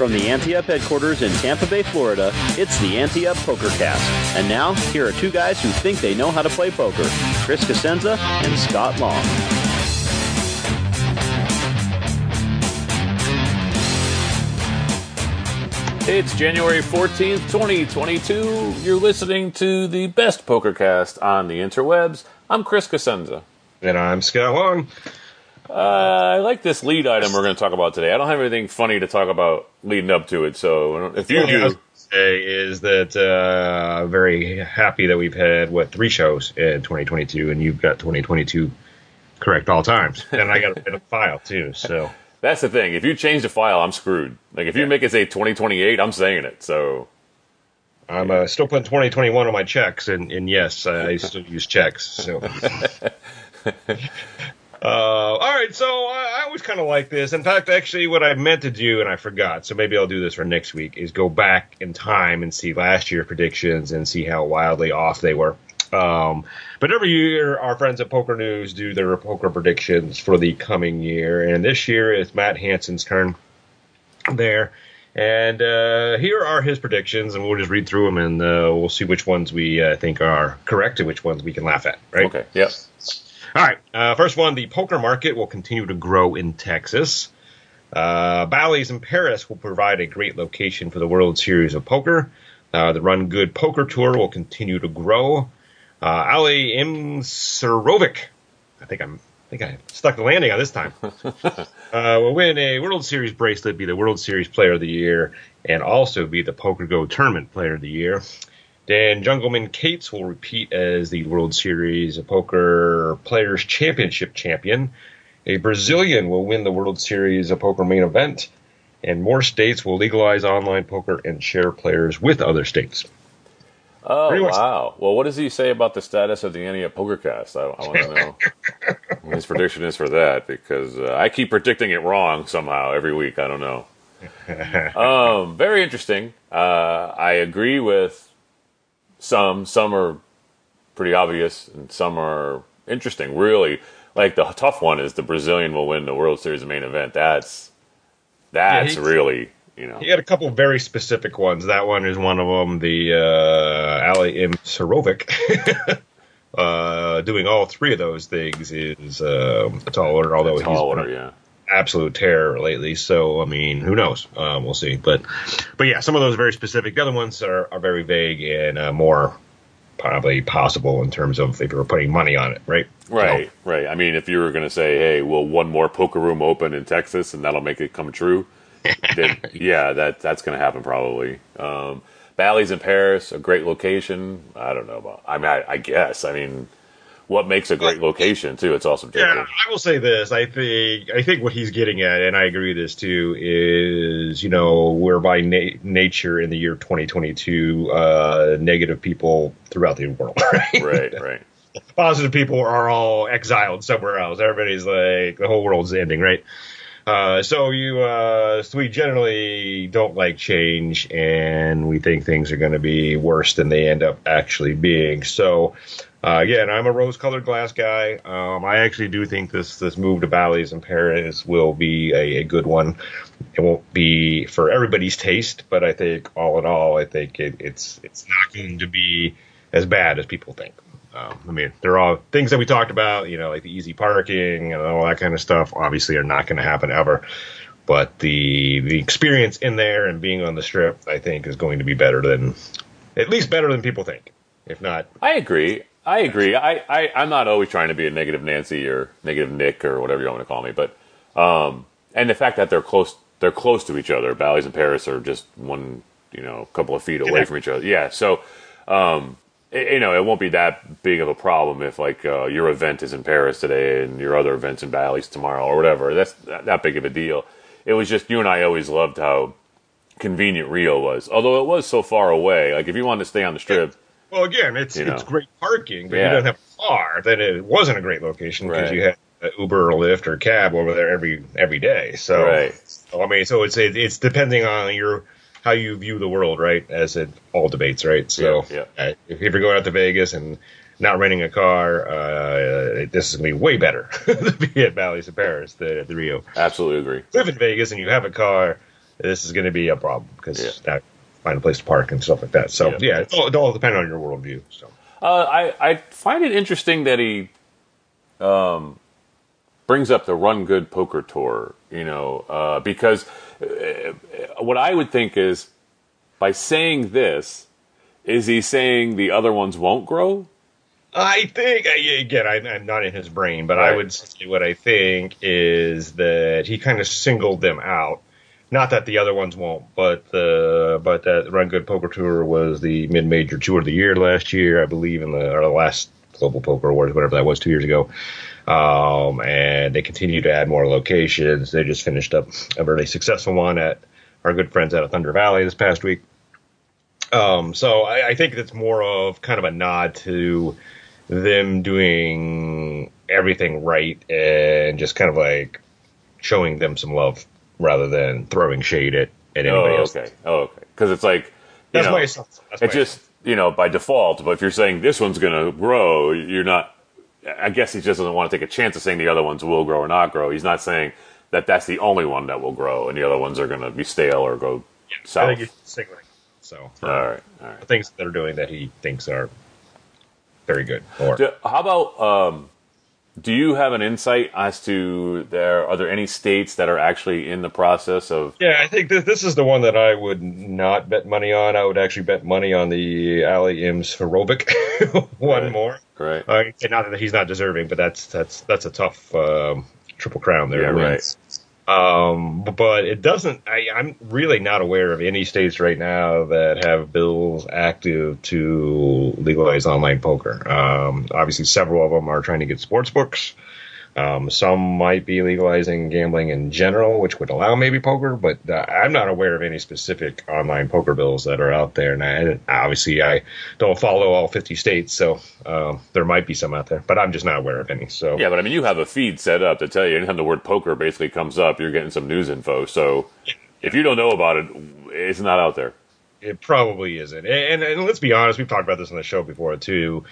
From the Ante Up headquarters in Tampa Bay, Florida, it's the Ante Up Poker Cast. And now, here are two guys who think they know how to play poker Chris Cosenza and Scott Long. It's January 14th, 2022. You're listening to the best poker cast on the interwebs. I'm Chris Cosenza. And I'm Scott Long. Uh, I like this lead item we're going to talk about today. I don't have anything funny to talk about leading up to it, so if you What I was do, say is that uh, very happy that we've had what three shows in 2022, and you've got 2022 correct all times, and I got a bit of file too. So that's the thing. If you change the file, I'm screwed. Like if you make it say 2028, I'm saying it. So I'm uh, still putting 2021 on my checks, and, and yes, I still use checks. So. Uh, all right, so I, I always kind of like this. In fact, actually, what I meant to do and I forgot, so maybe I'll do this for next week, is go back in time and see last year predictions and see how wildly off they were. Um, but every year, our friends at Poker News do their poker predictions for the coming year, and this year it's Matt Hansen's turn there. And uh, here are his predictions, and we'll just read through them, and uh, we'll see which ones we uh, think are correct and which ones we can laugh at. Right? okay, yep. All right. Uh, first one: the poker market will continue to grow in Texas. Uh, Bally's in Paris will provide a great location for the World Series of Poker. Uh, the Run Good Poker Tour will continue to grow. Uh, Ali Imsirovic, I think I'm, I think I stuck the landing on this time. uh, will win a World Series bracelet, be the World Series Player of the Year, and also be the PokerGO Tournament Player of the Year. Dan Jungleman Cates will repeat as the World Series of Poker Players Championship champion. A Brazilian will win the World Series of Poker main event, and more states will legalize online poker and share players with other states. Oh wow. Well, what does he say about the status of the Up PokerCast? I, I want to know what his prediction is for that because uh, I keep predicting it wrong somehow every week. I don't know. um, very interesting. Uh, I agree with some. Some are pretty obvious, and some are interesting. Really, like the tough one is the Brazilian will win the World Series main event. That's that's he- really you know. He had a couple very specific ones. That one is one of them. The uh, Ali Imsirovic. Uh, doing all three of those things is uh, a tall order, although he's Tall been order, a yeah. Absolute terror lately. So I mean, who knows? Um, we'll see. But but yeah, some of those are very specific. The other ones are, are very vague and uh, more probably possible in terms of if you were putting money on it, right? Right, right. I mean, if you were going to say, "Hey, will one more poker room open in Texas, and that'll make it come true," then yeah, that that's going to happen probably. Um, Bally's in Paris, a great location. I don't know about. I mean, I, I guess. I mean, what makes a great location too? It's all Yeah. I will say this. I think I think what he's getting at, and I agree with this too, is you know we're by na- nature in the year 2022 uh, negative people throughout the world, right? Right, right. Positive people are all exiled somewhere else. Everybody's like the whole world's ending, right? Uh, so you, uh, so we generally don't like change, and we think things are going to be worse than they end up actually being. So, uh, again, I'm a rose-colored glass guy. Um, I actually do think this this move to Bally's in Paris will be a, a good one. It won't be for everybody's taste, but I think all in all, I think it, it's it's not going to be as bad as people think. Um, I mean, there are all things that we talked about, you know, like the easy parking and all that kind of stuff. Obviously, are not going to happen ever. But the the experience in there and being on the strip, I think, is going to be better than, at least better than people think. If not, I agree. I agree. I, I, I'm not always trying to be a negative Nancy or negative Nick or whatever you want to call me, but um, and the fact that they're close, they're close to each other. Bally's and Paris are just one you know a couple of feet away from each other. Yeah, so um, it, you know it won't be that big of a problem if like uh, your event is in Paris today and your other events in Bally's tomorrow or whatever. That's not that big of a deal. It was just you and I always loved how convenient Rio was, although it was so far away. Like if you wanted to stay on the strip, Well, again, it's You know. it's great parking, but Yeah. you don't have a car. Then it wasn't a great location because Right. you had Uber or Lyft or cab over there every every day. So, Right. so, I mean, so it's it, it's depending on your how you view the world, right? As it all debates, right? So, Yeah, uh, if, if you're going out to Vegas and not renting a car, uh, this is gonna be way better to be at Bally's in Paris than at the Rio. absolutely agree. Live in Vegas and you have a car, this is going to be a problem because Yeah. Find a place to park and stuff like that. So Yeah. yeah, it all, it all depends on your worldview. So. Uh, I I find it interesting that he um, brings up the Run Good Poker Tour. You know, uh, because uh, what I would think is by saying this, is he saying the other ones won't grow? I think again, I, I'm not in his brain, but Right. I would say what I think is that he kind of singled them out. Not that the other ones won't, but the but that Run Good Poker Tour was the mid major tour of the year last year, I believe, in the or the last Global Poker Awards, whatever that was, two years ago. Um, and they continue to add more locations. They just finished up a really successful one at our good friends out of Thunder Valley this past week. Um, so I, I think it's more of kind of a nod to them doing everything right and just kind of like showing them some love rather than throwing shade at, at anybody oh, else. okay. Oh, okay. Because it's like you That's know. That's it just you know by default. But if you're saying this one's going to grow, you're not. I guess he just doesn't want to take a chance of saying the other ones will grow or not grow. He's not saying that that's the only one that will grow, and the other ones are going to be stale or go I south. think he's signaling. So all right, all right. the things that they're doing that he thinks are very good. Or how about um, do you have an insight as to there are there any states that are actually in the process of Yeah, I think this, this is the one that I would not bet money on. I would actually bet money on the Ali Imsirovic one Right. more. right? Uh, and not that he's not deserving, but that's that's that's a tough um, triple crown there. Yeah, win. Um, but it doesn't. I, I'm really not aware of any states right now that have bills active to legalize online poker. Um, obviously, several of them are trying to get sports books. Um, some might be legalizing gambling in general, which would allow maybe poker, but uh, I'm not aware of any specific online poker bills that are out there. And I, obviously, I don't follow all 50 states, so um, there might be some out there, but I'm just not aware of any. So Yeah, but I mean, you have a feed set up to tell you anytime the word poker basically comes up, you're getting some news info. So if you don't know about it, it's not out there. It probably isn't. And, and let's be honest, we've talked about this on the show before too.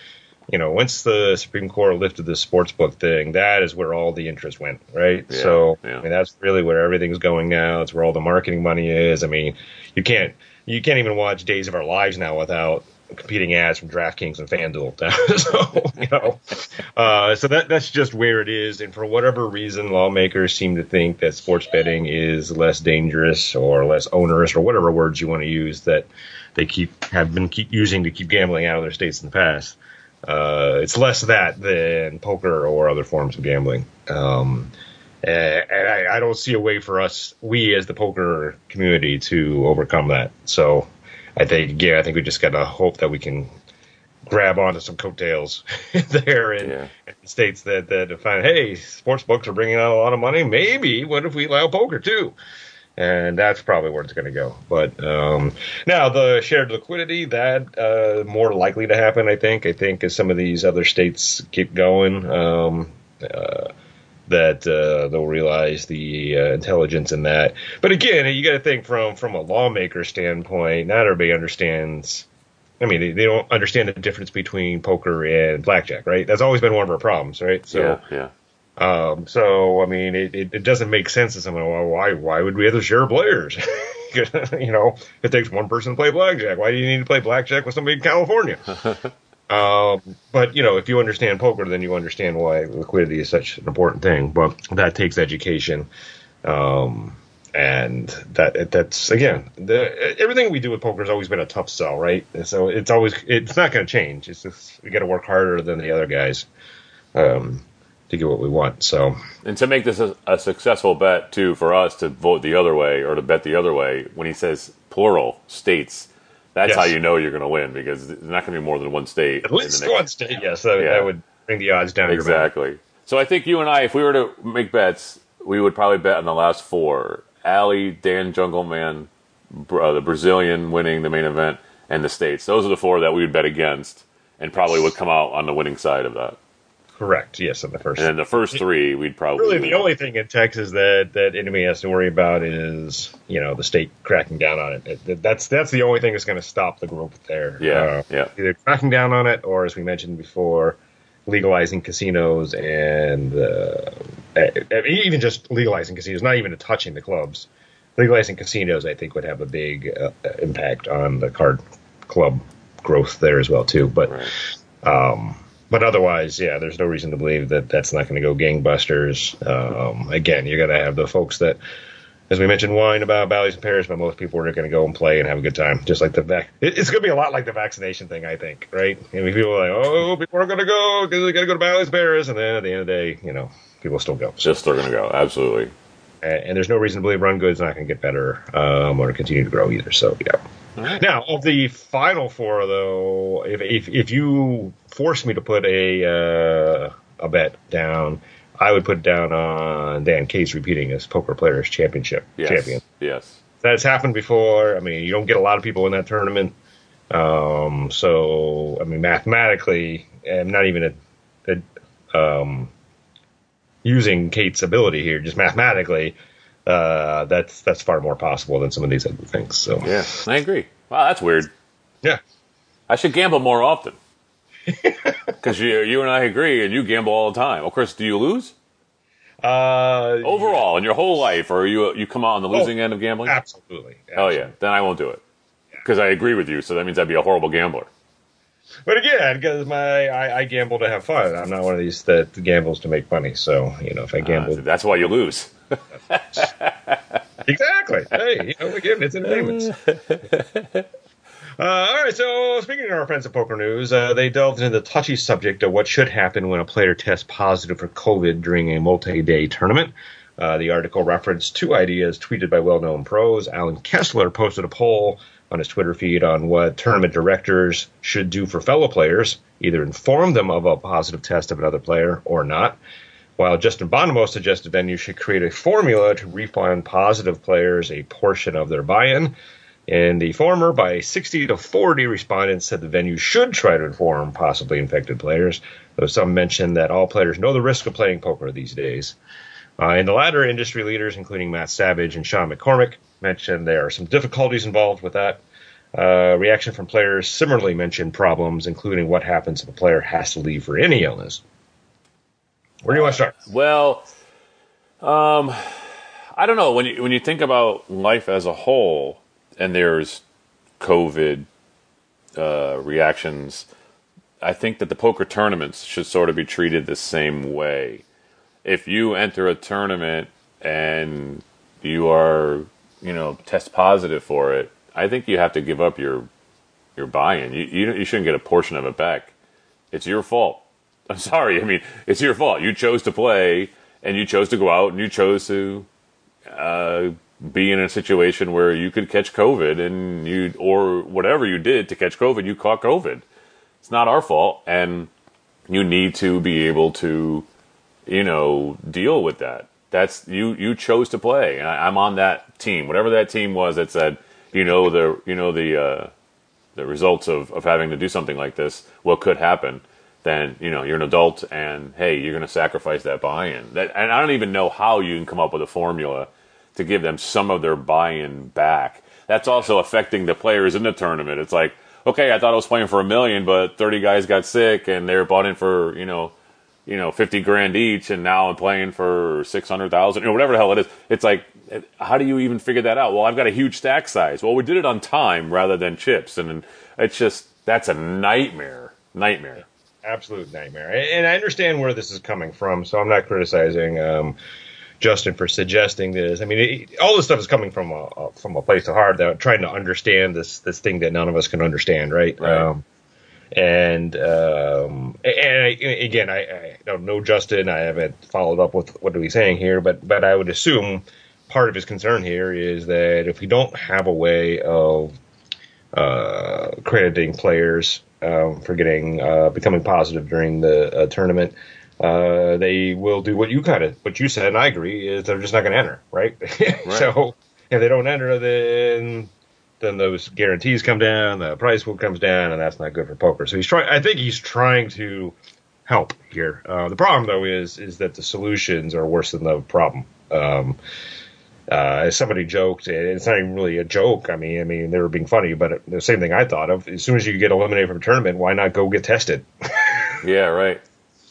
You know, once the Supreme Court lifted the sports book thing, that is where all the interest went, right? Yeah, so yeah. I mean, that's really where everything's going now. It's where all the marketing money is. I mean, you can't you can't even watch Days of Our Lives now without competing ads from DraftKings and FanDuel. so you know, uh, so that that's just where it is. And for whatever reason, lawmakers seem to think that sports betting is less dangerous or less onerous or whatever words you want to use that they keep have been keep using to keep gambling out of their states in the past. Uh, it's less that than poker or other forms of gambling. Um, and and I, I don't see a way for us, we as the poker community, to overcome that. So I think, yeah, I think we just got to hope that we can grab onto some coattails there in, Yeah. states that, that find, hey, sports books are bringing out a lot of money. Maybe what if we allow poker too? And that's probably where it's going to go. But um, now the shared liquidity that uh, more likely to happen. I think. I think as some of these other states keep going, um, uh, that uh, they'll realize the uh, intelligence in that. But again, you got to think from from a lawmaker standpoint. Not everybody understands. I mean, they, they don't understand the difference between poker and blackjack, right? That's always been one of our problems, right? So, yeah, yeah. Um, so I mean, it, it, it doesn't make sense to someone. Well, why why would we have to share players? you know, it takes one person to play blackjack. Why do you need to play blackjack with somebody in California? um, but you know, if you understand poker, then you understand why liquidity is such an important thing. But that takes education. Um, and that that's again the, everything we do with poker has always been a tough sell, right? So it's always it's not going to change. It's just we got to work harder than the other guys. Um, to get what we want. So And to make this a, a successful bet too for us to vote the other way or to bet the other way, when he says plural states, that's Yes. how you know you're going to win because there's not going to be more than one state. at least one state, yes, that, Yeah. that would bring the odds down. Exactly. So I think you and I, if we were to make bets, we would probably bet on the last four: Ali, Dan Jungleman, uh, the Brazilian winning the main event, and the states. Those are the four that we would bet against, and probably would come out on the winning side of that. Correct. Yes, in the first. And the first three, we'd probably really, the only thing in Texas that that anybody has to worry about is you know the state cracking down on it. It- That's that's the only thing that's going to stop the growth there. Yeah, Uh, yeah. Either cracking down on it, or as we mentioned before, legalizing casinos and uh, even just legalizing casinos, not even touching the clubs. Legalizing casinos, I think, would have a big uh, impact on the card club growth there as well too. But Right. But otherwise, yeah, there's no reason to believe that that's not going to go gangbusters. Um, again, you're going to have the folks that, as we mentioned, whine about Bally's and Paris, but most people are going to go and play and have a good time, just like the vac. It's going to be a lot like the vaccination thing, I think, right? I mean, people are like, oh, people are going to go because they got to go to Bally's Paris, and then at the end of the day, you know, people still go. So, just they're going to go absolutely. and, and there's no reason to believe Run Good's not going to get better um, or continue to grow either. So, yeah. Now, of the final four, though, if if, if you force me to put a uh, a bet down, I would put down on Dan Cates repeating as Poker Players Championship Yes. champion. Yes. That's happened before. I mean, you don't get a lot of people in that tournament. Um, so, I mean, mathematically, I'm not even a, a, um, using Cates' ability here, just mathematically, uh, that's that's far more possible than some of these other things. So, Yeah, I agree. Wow, that's weird. yeah. I should gamble more often. Because you, you and I agree, and you gamble all the time. Of course, do you lose Uh, overall in your whole life, or you you come out on the losing end of gambling? absolutely. Oh yeah, then I won't do it because I agree with you. So that means I'd be a horrible gambler. But again, because my I, I gamble to have fun. I'm not one of these that gambles to make money. So you know, if I Uh, gamble, that's why you lose. exactly. Hey, you know, again, it's entertainment. Uh, all right, so speaking of our friends at Poker News, uh, they delved into the touchy subject of what should happen when a player tests positive for COVID during a multi-day tournament. Uh, the article referenced two ideas tweeted by well-known pros. Alan Kessler posted a poll on his Twitter feed on what tournament directors should do for fellow players, either inform them of a positive test of another player or not. While Justin Bonomo suggested venues should create a formula to refund positive players a portion of their buy-in. In the former, by 60 to 40 respondents said the venue should try to inform possibly infected players, though some mentioned that all players know the risk of playing poker these days. Uh, in the latter, industry leaders, including Matt Savage and Sean McCormick, mentioned there are some difficulties involved with that. Uh, reaction from players similarly mentioned problems, including what happens if a player has to leave for any illness. Where do you want to start? Well, um, I don't know when you when you think about life as a whole, and there's COVID uh, reactions. I think that the poker tournaments should sort of be treated the same way. If you enter a tournament and you are, you know, test positive for it, I think you have to give up your your buy-in. You you, you shouldn't get a portion of it back. It's your fault. I'm sorry. I mean, it's your fault. You chose to play, and you chose to go out, and you chose to uh, be in a situation where you could catch COVID, and you or whatever you did to catch COVID, you caught COVID. It's not our fault, and you need to be able to, you know, deal with that. That's you. You chose to play, and I, I'm on that team. Whatever that team was that said, you know the, you know the, uh, the results of of having to do something like this, what could happen then you know you're an adult and hey you're going to sacrifice that buy-in that and i don't even know how you can come up with a formula to give them some of their buy-in back that's also affecting the players in the tournament it's like okay i thought i was playing for a million but 30 guys got sick and they were bought in for you know you know 50 grand each and now i'm playing for 600000 or whatever the hell it is it's like how do you even figure that out well i've got a huge stack size well we did it on time rather than chips and it's just that's a nightmare nightmare absolute nightmare. And I understand where this is coming from, so I'm not criticizing um, Justin for suggesting this. I mean, it, all this stuff is coming from a, from a place of heart, that trying to understand this this thing that none of us can understand, right? Right. Um, And um, and I, again, I, I don't know Justin. I haven't followed up with what are we saying here, but but I would assume part of his concern here is that if we don't have a way of uh, crediting players um, for getting uh, becoming positive during the uh, tournament, uh, they will do what you kind of what you said, and I agree is they're just not going to enter, right? so if they don't enter, then then those guarantees come down, the prize pool comes down, and that's not good for poker. So he's trying. I think he's trying to help here. Uh, the problem though is is that the solutions are worse than the problem. Um, uh, as somebody joked, and it's not even really a joke. I mean, I mean they were being funny, but the same thing I thought of. As soon as you get eliminated from a tournament, why not go get tested? Yeah, right.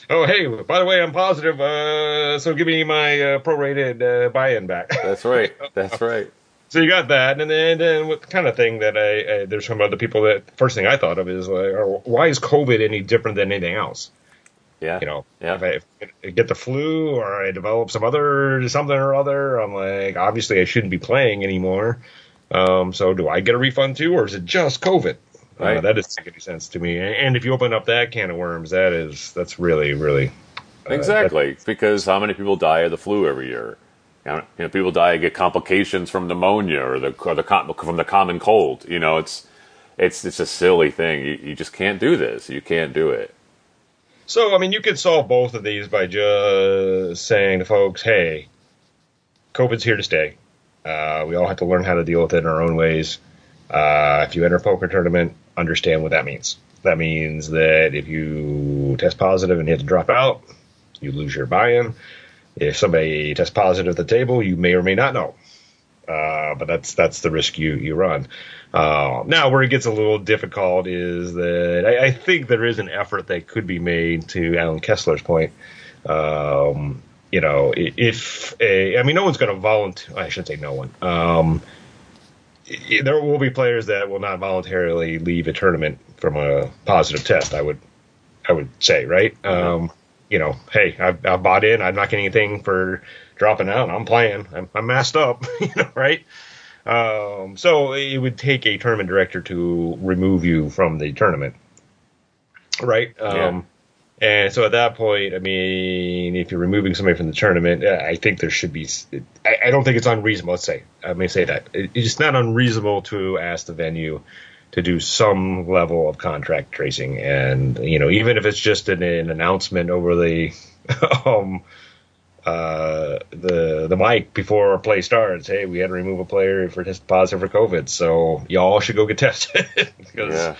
oh, hey, by the way, I'm positive, uh, so give me my uh, prorated uh, buy-in back. That's right. That's right. So you got that, and then, then what kind of thing that I, I there's some other people that first thing I thought of is like, oh, why is COVID any different than anything else? Yeah. You know, Yeah. if, I, if I get the flu or I develop some other something or other, I'm like, obviously I shouldn't be playing anymore. Um, so do I get a refund too, or is it just COVID? Uh, that doesn't make any sense to me. And if you open up that can of worms, that is that's really really uh, Exactly, because how many people die of the flu every year? You know, people die get complications from pneumonia or the or the from the common cold. You know, it's it's it's a silly thing. You, you just can't do this. You can't do it. So, I mean, you could solve both of these by just saying to folks, hey, COVID's here to stay. Uh, we all have to learn how to deal with it in our own ways. Uh, if you enter a poker tournament, understand what that means. That means that if you test positive and you have to drop out, you lose your buy-in. If somebody tests positive at the table, you may or may not know. Uh, but that's that's the risk you you run. Uh, now, where it gets a little difficult is that I, I think there is an effort that could be made to Alan Kessler's point. Um, you know, i- if a, I mean, no one's going to volunteer. I should say no one. Um, there will be players that will not voluntarily leave a tournament from a positive test. I would, I would say, right? Um, you know, hey, I've, I've bought in. I'm not getting anything for dropping out. I'm playing. I'm, I'm masked up. you know, right? Um, so it would take a tournament director to remove you from the tournament, right? Um, And so at that point, I mean, if you're removing somebody from the tournament, I think there should be. I, I don't think it's unreasonable. Let's say I may say that It- it's not unreasonable to ask the venue to do some level of contact tracing, and you know, even if it's just an, an announcement over the um, uh, the the mic before play starts. Hey, we had to remove a player for test positive for COVID, so y'all should go get tested. because Yeah.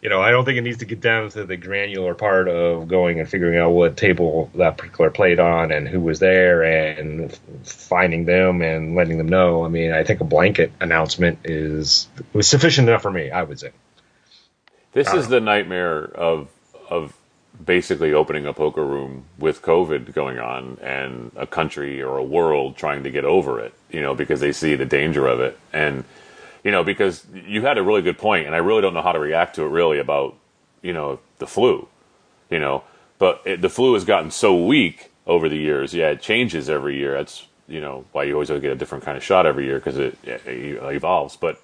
You know, I don't think it needs to get down to the granular part of going and figuring out what table that particular played on and who was there and finding them and letting them know. I mean, I think a blanket announcement is was sufficient enough for me. I would say. This is uh, the nightmare of of basically opening a poker room with COVID going on and a country or a world trying to get over it, you know, because they see the danger of it. And you know, because you had a really good point and I really don't know how to react to it really about, you know, the flu. You know, but it, the flu has gotten so weak over the years. Yeah, it changes every year. That's, you know, why you always get a different kind of shot every year because it, it evolves, but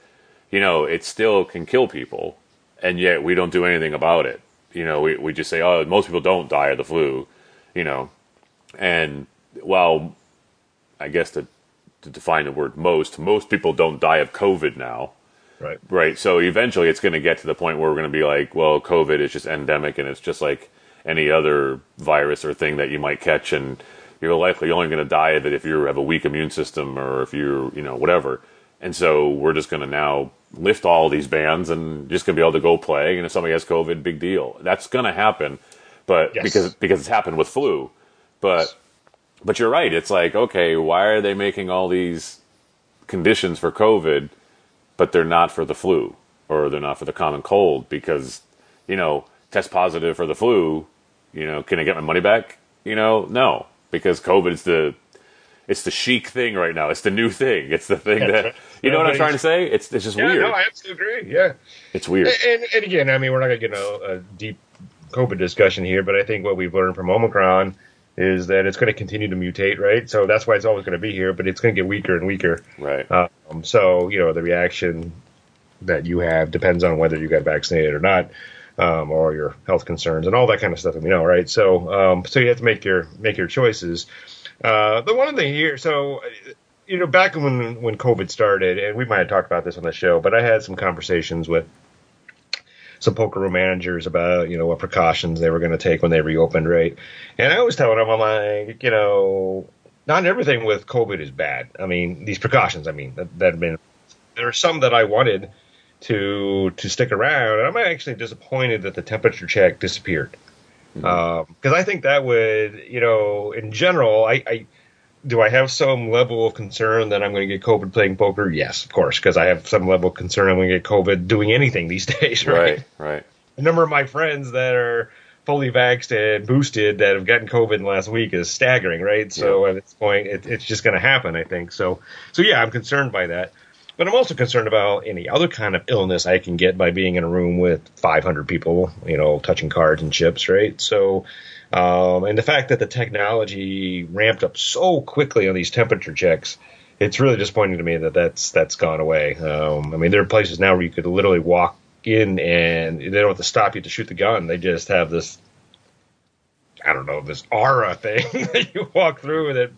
you know, it still can kill people and yet we don't do anything about it. You know, we, we just say, oh, most people don't die of the flu, you know. And while I guess to, to define the word most, most people don't die of COVID now, Right. right? So eventually it's going to get to the point where we're going to be like, well, COVID is just endemic and it's just like any other virus or thing that you might catch. And you're likely only going to die of it if you have a weak immune system or if you're, you know, whatever. And so we're just going to now lift all these bans and just going to be able to go play. And if somebody has COVID, big deal. That's going to happen, but Yes. because because it's happened with flu. But but you're right. It's like okay, why are they making all these conditions for COVID, but they're not for the flu or they're not for the common cold? Because you know, test positive for the flu. You know, can I get my money back? You know, no, because COVID is the it's the chic thing right now. It's the new thing. It's the thing that you know what I'm trying to say. It's it's just Yeah, weird. no, I absolutely agree. Yeah. it's weird. And, and again, I mean, we're not going to get a, a deep COVID discussion here, but I think what we've learned from Omicron is that it's going to continue to mutate, right? So that's why it's always going to be here, but it's going to get weaker and weaker. Right. Um, so, you know, the reaction that you have depends on whether you got vaccinated or not. um, or your health concerns and all that kind of stuff. You know, right? So, um, so you have to make your make your choices. Uh, the one thing here, so you know, back when when COVID started, and we might have talked about this on the show, but I had some conversations with some poker room managers about you know what precautions they were going to take when they reopened, right? And I was telling them, I'm like, you know, not everything with COVID is bad. I mean, these precautions. I mean, that, that have been there are some that I wanted to to stick around, and I'm actually disappointed that the temperature check disappeared because um, I think that would, you know, in general, I, I do I have some level of concern that I'm going to get COVID playing poker? Yes, of course, because I have some level of concern I'm going to get COVID doing anything these days, right? Right, right. A number of my friends that are fully vaxxed and boosted that have gotten COVID in the last week is staggering, right? So Yeah. at this point, it, it's just going to happen, I think. So, so yeah, I'm concerned by that. But I'm also concerned about any other kind of illness I can get by being in a room with 500 people, you know, touching cards and chips, right? So, um, and the fact that the technology ramped up so quickly on these temperature checks, it's really disappointing to me that that's that's gone away. Um, I mean, there are places now where you could literally walk in and they don't have to stop you to shoot the gun. They just have this, I don't know, this aura thing that you walk through that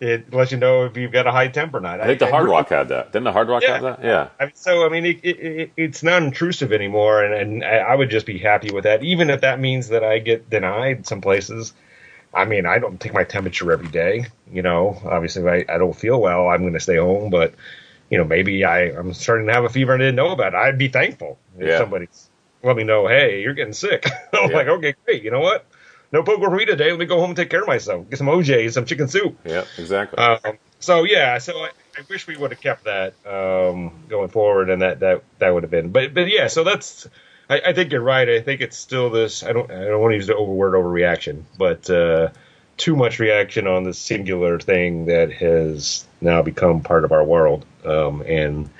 it lets you know if you've got a high temper or not. I think the Hard Rock had that. Didn't the Hard Rock Yeah. have that? Yeah. I mean, so I mean, it, it, it, it's not intrusive anymore, and, and I would just be happy with that, even if that means that I get denied some places. I mean, I don't take my temperature every day. You know, obviously, if I, I don't feel well, I'm going to stay home. But you know, maybe I I'm starting to have a fever and I didn't know about it. I'd be thankful if Yeah. somebody let me know, hey, you're getting sick. I'm Yeah. like, okay, great. You know what? No poker for me today. Let me go home and take care of myself. Get some OJ, and some chicken soup. Yeah, exactly. Um, so yeah, so I, I wish we would have kept that um, going forward, and that that that would have been. But but yeah, so that's. I, I think you're right. I think it's still this. I don't. I don't want to use the over word overreaction, but uh, too much reaction on this singular thing that has now become part of our world, um, and,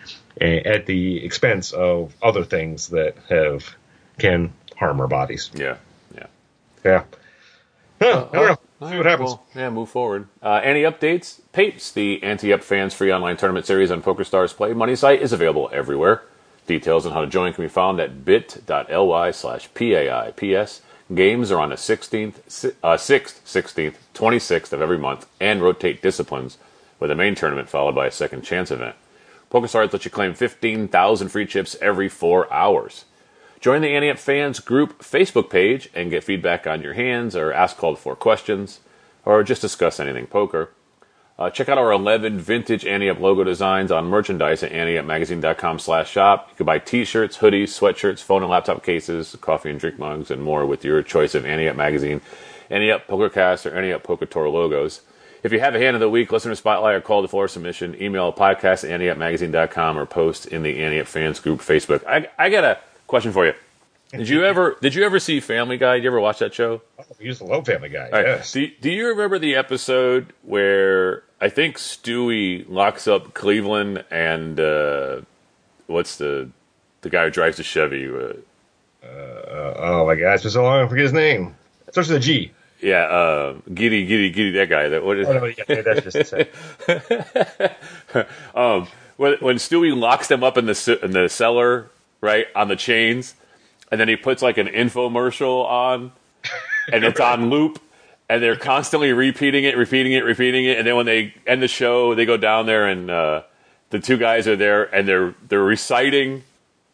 and at the expense of other things that have can harm our bodies. yeah. Yeah. Yeah. Huh, I don't know. All See right, what happens. well, yeah, move forward. Uh, any updates? Papes, the Ante Up fans free online tournament series on PokerStars Play Money site, is available everywhere. Details on how to join can be found at bit.ly slash PAIPS. Games are on the 16th, uh, 6th, 16th, 26th of every month and rotate disciplines, with a main tournament followed by a second chance event. PokerStars lets you claim 15,000 free chips every four hours. Join the Ante Up Fans Group Facebook page and get feedback on your hands or ask called for questions or just discuss anything poker. Uh, check out our 11 vintage Ante Up logo designs on merchandise at anteupmagazine.com slash shop. You can buy t-shirts, hoodies, sweatshirts, phone and laptop cases, coffee and drink mugs, and more with your choice of Ante Up Magazine, Ante Up Pokercast, or Ante Up Poker Tour logos. If you have a hand of the week, listener spotlight, or call to floor submission, email podcast at anteupmagazine.com or post in the Ante Up Fans Group Facebook. I, I got a question for you. Did you ever did you ever see Family Guy? Did you ever watch that show? Used the low family guy. All right. Yes. Do, do you remember the episode where I think Stewie locks up Cleveland and uh, what's the the guy who drives the Chevy? Uh, Oh my gosh, it's been so long I forget his name. Starts with a G. yeah, uh, Giddy, Giddy, Giddy. That guy. That what is? Oh no, yeah, that's just um, when, when Stewie locks them up in the in the cellar, right on the chains, and then he puts like an infomercial on, and it's on loop, and they're constantly repeating it, repeating it, repeating it, and then when they end the show, they go down there and uh, the two guys are there and they're they're reciting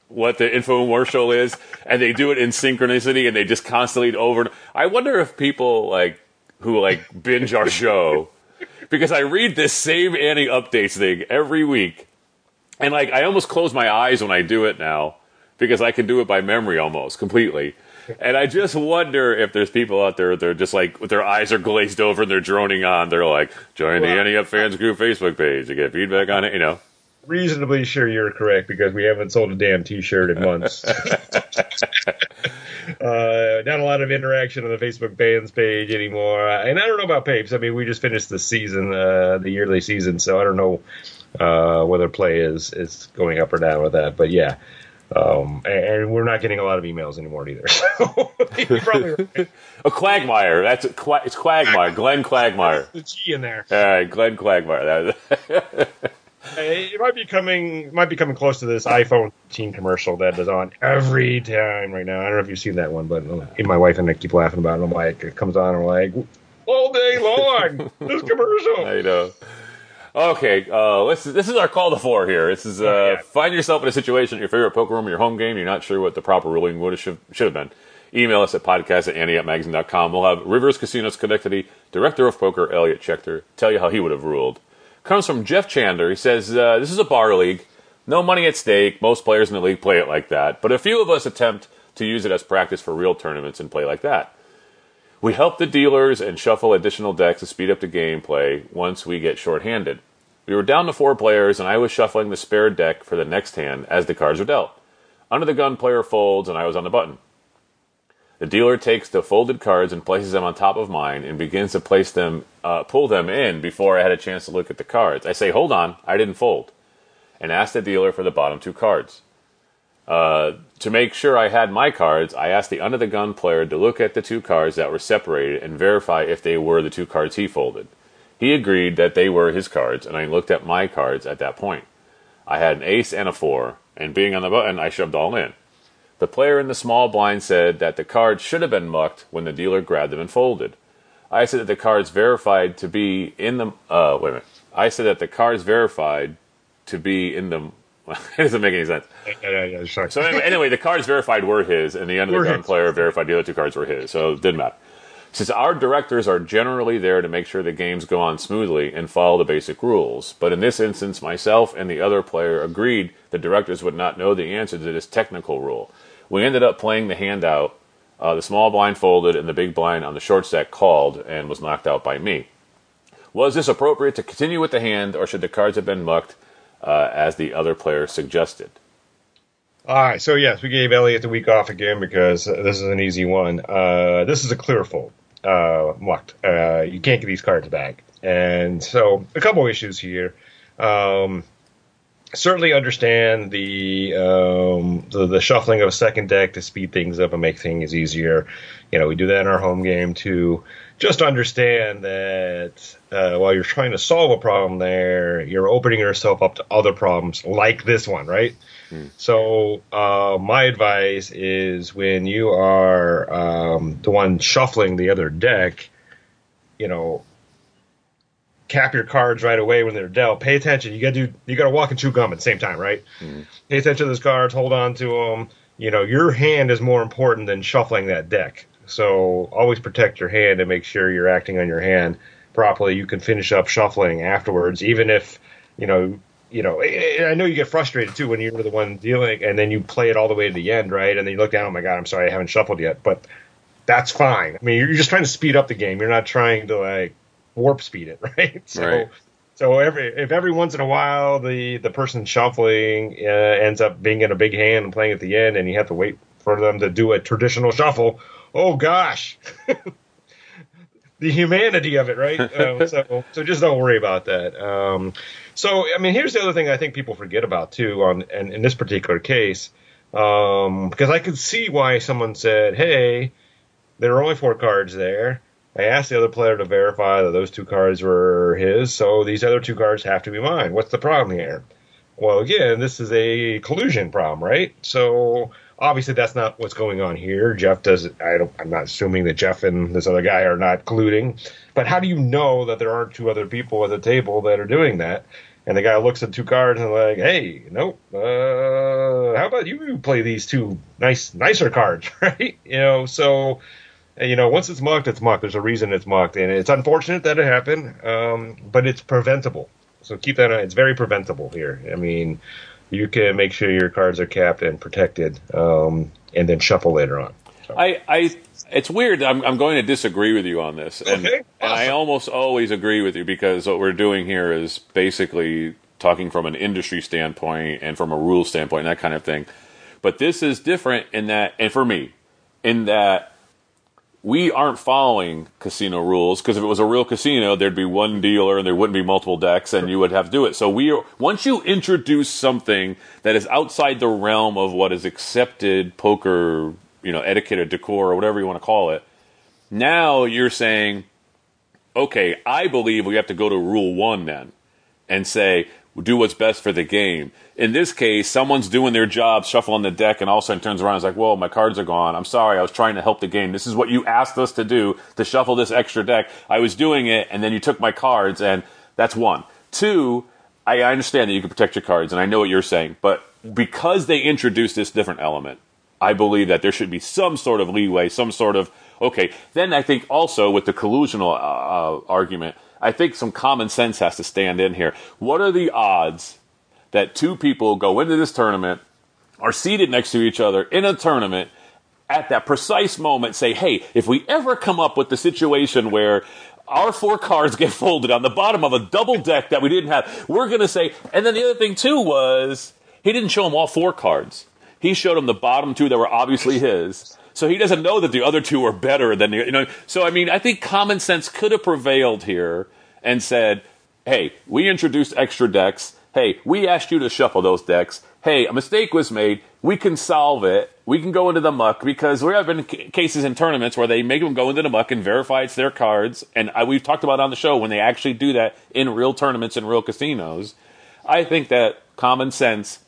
what the infomercial is, and they do it in synchronicity, and they just constantly over. I wonder if people like who like binge our show because I read this same Annie updates thing every week, and like I almost close my eyes when I do it now because I can do it by memory almost completely. And I just wonder if there's people out there they're just like their eyes are glazed over and they're droning on. They're like, join the Well- Ante Up Fans Group Facebook page to get feedback on it. You know, Reasonably sure you're correct because we haven't sold a damn T-shirt in months. uh, not a lot of interaction on the Facebook fans page anymore, and I don't know about Papes. I mean, we just finished the season, uh, the yearly season, so I don't know uh, whether play is is going up or down with that. But yeah. Um, and, and we're not getting a lot of emails anymore either. So probably right. a Quagmire. That's a, Qua- it's Quagmire. Glenn Quagmire. the G in there. All right, Glenn Quagmire. That It might be coming. Might be coming close to this iPhone 15 commercial that is on every time right now. I don't know if you've seen that one, but uh, my wife and I keep laughing about it. I'm like, it comes on, and we're like, all day long, this commercial. I know. Okay, uh, let's, this is our call to four here. This is uh, Oh, yeah. find yourself in a situation at your favorite poker room or your home game. You're not sure what the proper ruling would have should, should have been. Email us at podcast at anteupmagazine.com. We'll have Rivers Casino Schenectady, Director of Poker, Elliot Schechter, tell you how he would have ruled. Comes from Jeff Chandler. He says, uh, This is a bar league. No money at stake. Most players in the league play it like that. But a few of us attempt to use it as practice for real tournaments and play like that. We help the dealers and shuffle additional decks to speed up the gameplay once we get shorthanded. We were down to four players, and I was shuffling the spare deck for the next hand as the cards were dealt. Under the gun player folds, and I was on the button. The dealer takes the folded cards and places them on top of mine and begins to place them, uh, pull them in before I had a chance to look at the cards. I say, "Hold on, I didn't fold," and ask the dealer for the bottom two cards. Uh, to make sure I had my cards, I asked the under the gun player to look at the two cards that were separated and verify if they were the two cards he folded. He agreed that they were his cards, and I looked at my cards at that point. I had an ace and a four, and being on the button, I shoved all in. The player in the small blind said that the cards should have been mucked when the dealer grabbed them and folded. I said that the cards verified to be in the uh wait a minute. I said that the cards verified to be in the it doesn't make any sense. Yeah, yeah, yeah, sorry. So anyway, anyway, the cards verified were his, and the under Were the gun player verified the other two cards were his. So it didn't matter. Since our directors are generally there to make sure the games go on smoothly and follow the basic rules, but in this instance, myself and the other player agreed the directors would not know the answer to this technical rule. We ended up playing the hand out. Uh, the small blind folded, and the big blind on the short stack called and was knocked out by me. Was this appropriate to continue with the hand, or should the cards have been mucked uh, as the other player suggested? All right, so yes, we gave Elliot the week off again because uh, this is an easy one. Uh, this is a clear fold, uh, mucked. Uh, you can't get these cards back, and so a couple issues here. Um, certainly understand the, um, the the shuffling of a second deck to speed things up and make things easier. You know, we do that in our home game too. Just understand that uh, while you're trying to solve a problem there, you're opening yourself up to other problems like this one, right? So uh, my advice is when you are um, the one shuffling the other deck, you know, cap your cards right away when they're dealt. Pay attention. You got to do. You got to walk and chew gum at the same time, right? Pay attention to those cards. Hold on to them. You know, your hand is more important than shuffling that deck. So always protect your hand and make sure you're acting on your hand properly. You can finish up shuffling afterwards, even if you know. You know, I know you get frustrated too when you're the one dealing, and then you play it all the way to the end, right? And then you look down, oh my god, I'm sorry, I haven't shuffled yet, but that's fine. I mean, you're just trying to speed up the game. You're not trying to like warp speed it, right? So, Right. so every if every once in a while the the person shuffling uh, ends up being in a big hand and playing at the end, and you have to wait for them to do a traditional shuffle. Oh gosh. The humanity of it, right? um, so, so just don't worry about that. Um, so, I mean, here's the other thing I think people forget about too, on and in this particular case, um, because I could see why someone said, "Hey, there are only four cards there. I asked the other player to verify that those two cards were his, so these other two cards have to be mine. What's the problem here? Well, again, this is a collusion problem, right? So obviously that's not what's going on here. Jeff does. I don't. I'm not assuming that Jeff and this other guy are not colluding. But how do you know that there aren't two other people at the table that are doing that? And the guy looks at two cards and like, hey, nope. Uh, how about you play these two nice, nicer cards, right? You know, so you know, once it's mucked, it's mucked. There's a reason it's mucked, and it's unfortunate that it happened, um, but it's preventable. So keep that. on. It's very preventable here. I mean, you can make sure your cards are capped and protected, um, and then shuffle later on. So, I, I, it's weird. I'm, I'm going to disagree with you on this, and, Okay, and I almost always agree with you because what we're doing here is basically talking from an industry standpoint and from a rule standpoint, and that kind of thing. But this is different in that, and for me, in that we aren't following casino rules because if it was a real casino, there'd be one dealer and there wouldn't be multiple decks, and you would have to do it. So we are, once you introduce something that is outside the realm of what is accepted poker, you know, etiquette or decor or whatever you want to call it, now you're saying, okay, I believe we have to go to rule one then and say do what's best for the game. In this case, someone's doing their job, shuffling the deck, and all of a sudden turns around and is like, "Whoa, my cards are gone. I'm sorry. I was trying to help the game. This is what you asked us to do to shuffle this extra deck. I was doing it, and then you took my cards, and that's one. Two, I understand that you can protect your cards, and I know what you're saying, but because they introduced this different element, I believe that there should be some sort of leeway, some sort of okay. Then I think also with the collusional uh, uh, argument, I think some common sense has to stand in here. What are the odds that two people go into this tournament, are seated next to each other in a tournament? At that precise moment, say, hey, if we ever come up with the situation where our four cards get folded on the bottom of a double deck that we didn't have, we're going to say, and then the other thing too was he didn't show him all four cards. He showed him the bottom two that were obviously his. So he doesn't know that the other two are better than the, you know. So I mean, I think common sense could have prevailed here and said, "Hey, we introduced extra decks. Hey, we asked you to shuffle those decks. Hey, a mistake was made. We can solve it. We can go into the muck because we have been cases in tournaments where they make them go into the muck and verify it's their cards. And I, we've talked about on the show when they actually do that in real tournaments in real casinos. I think that common sense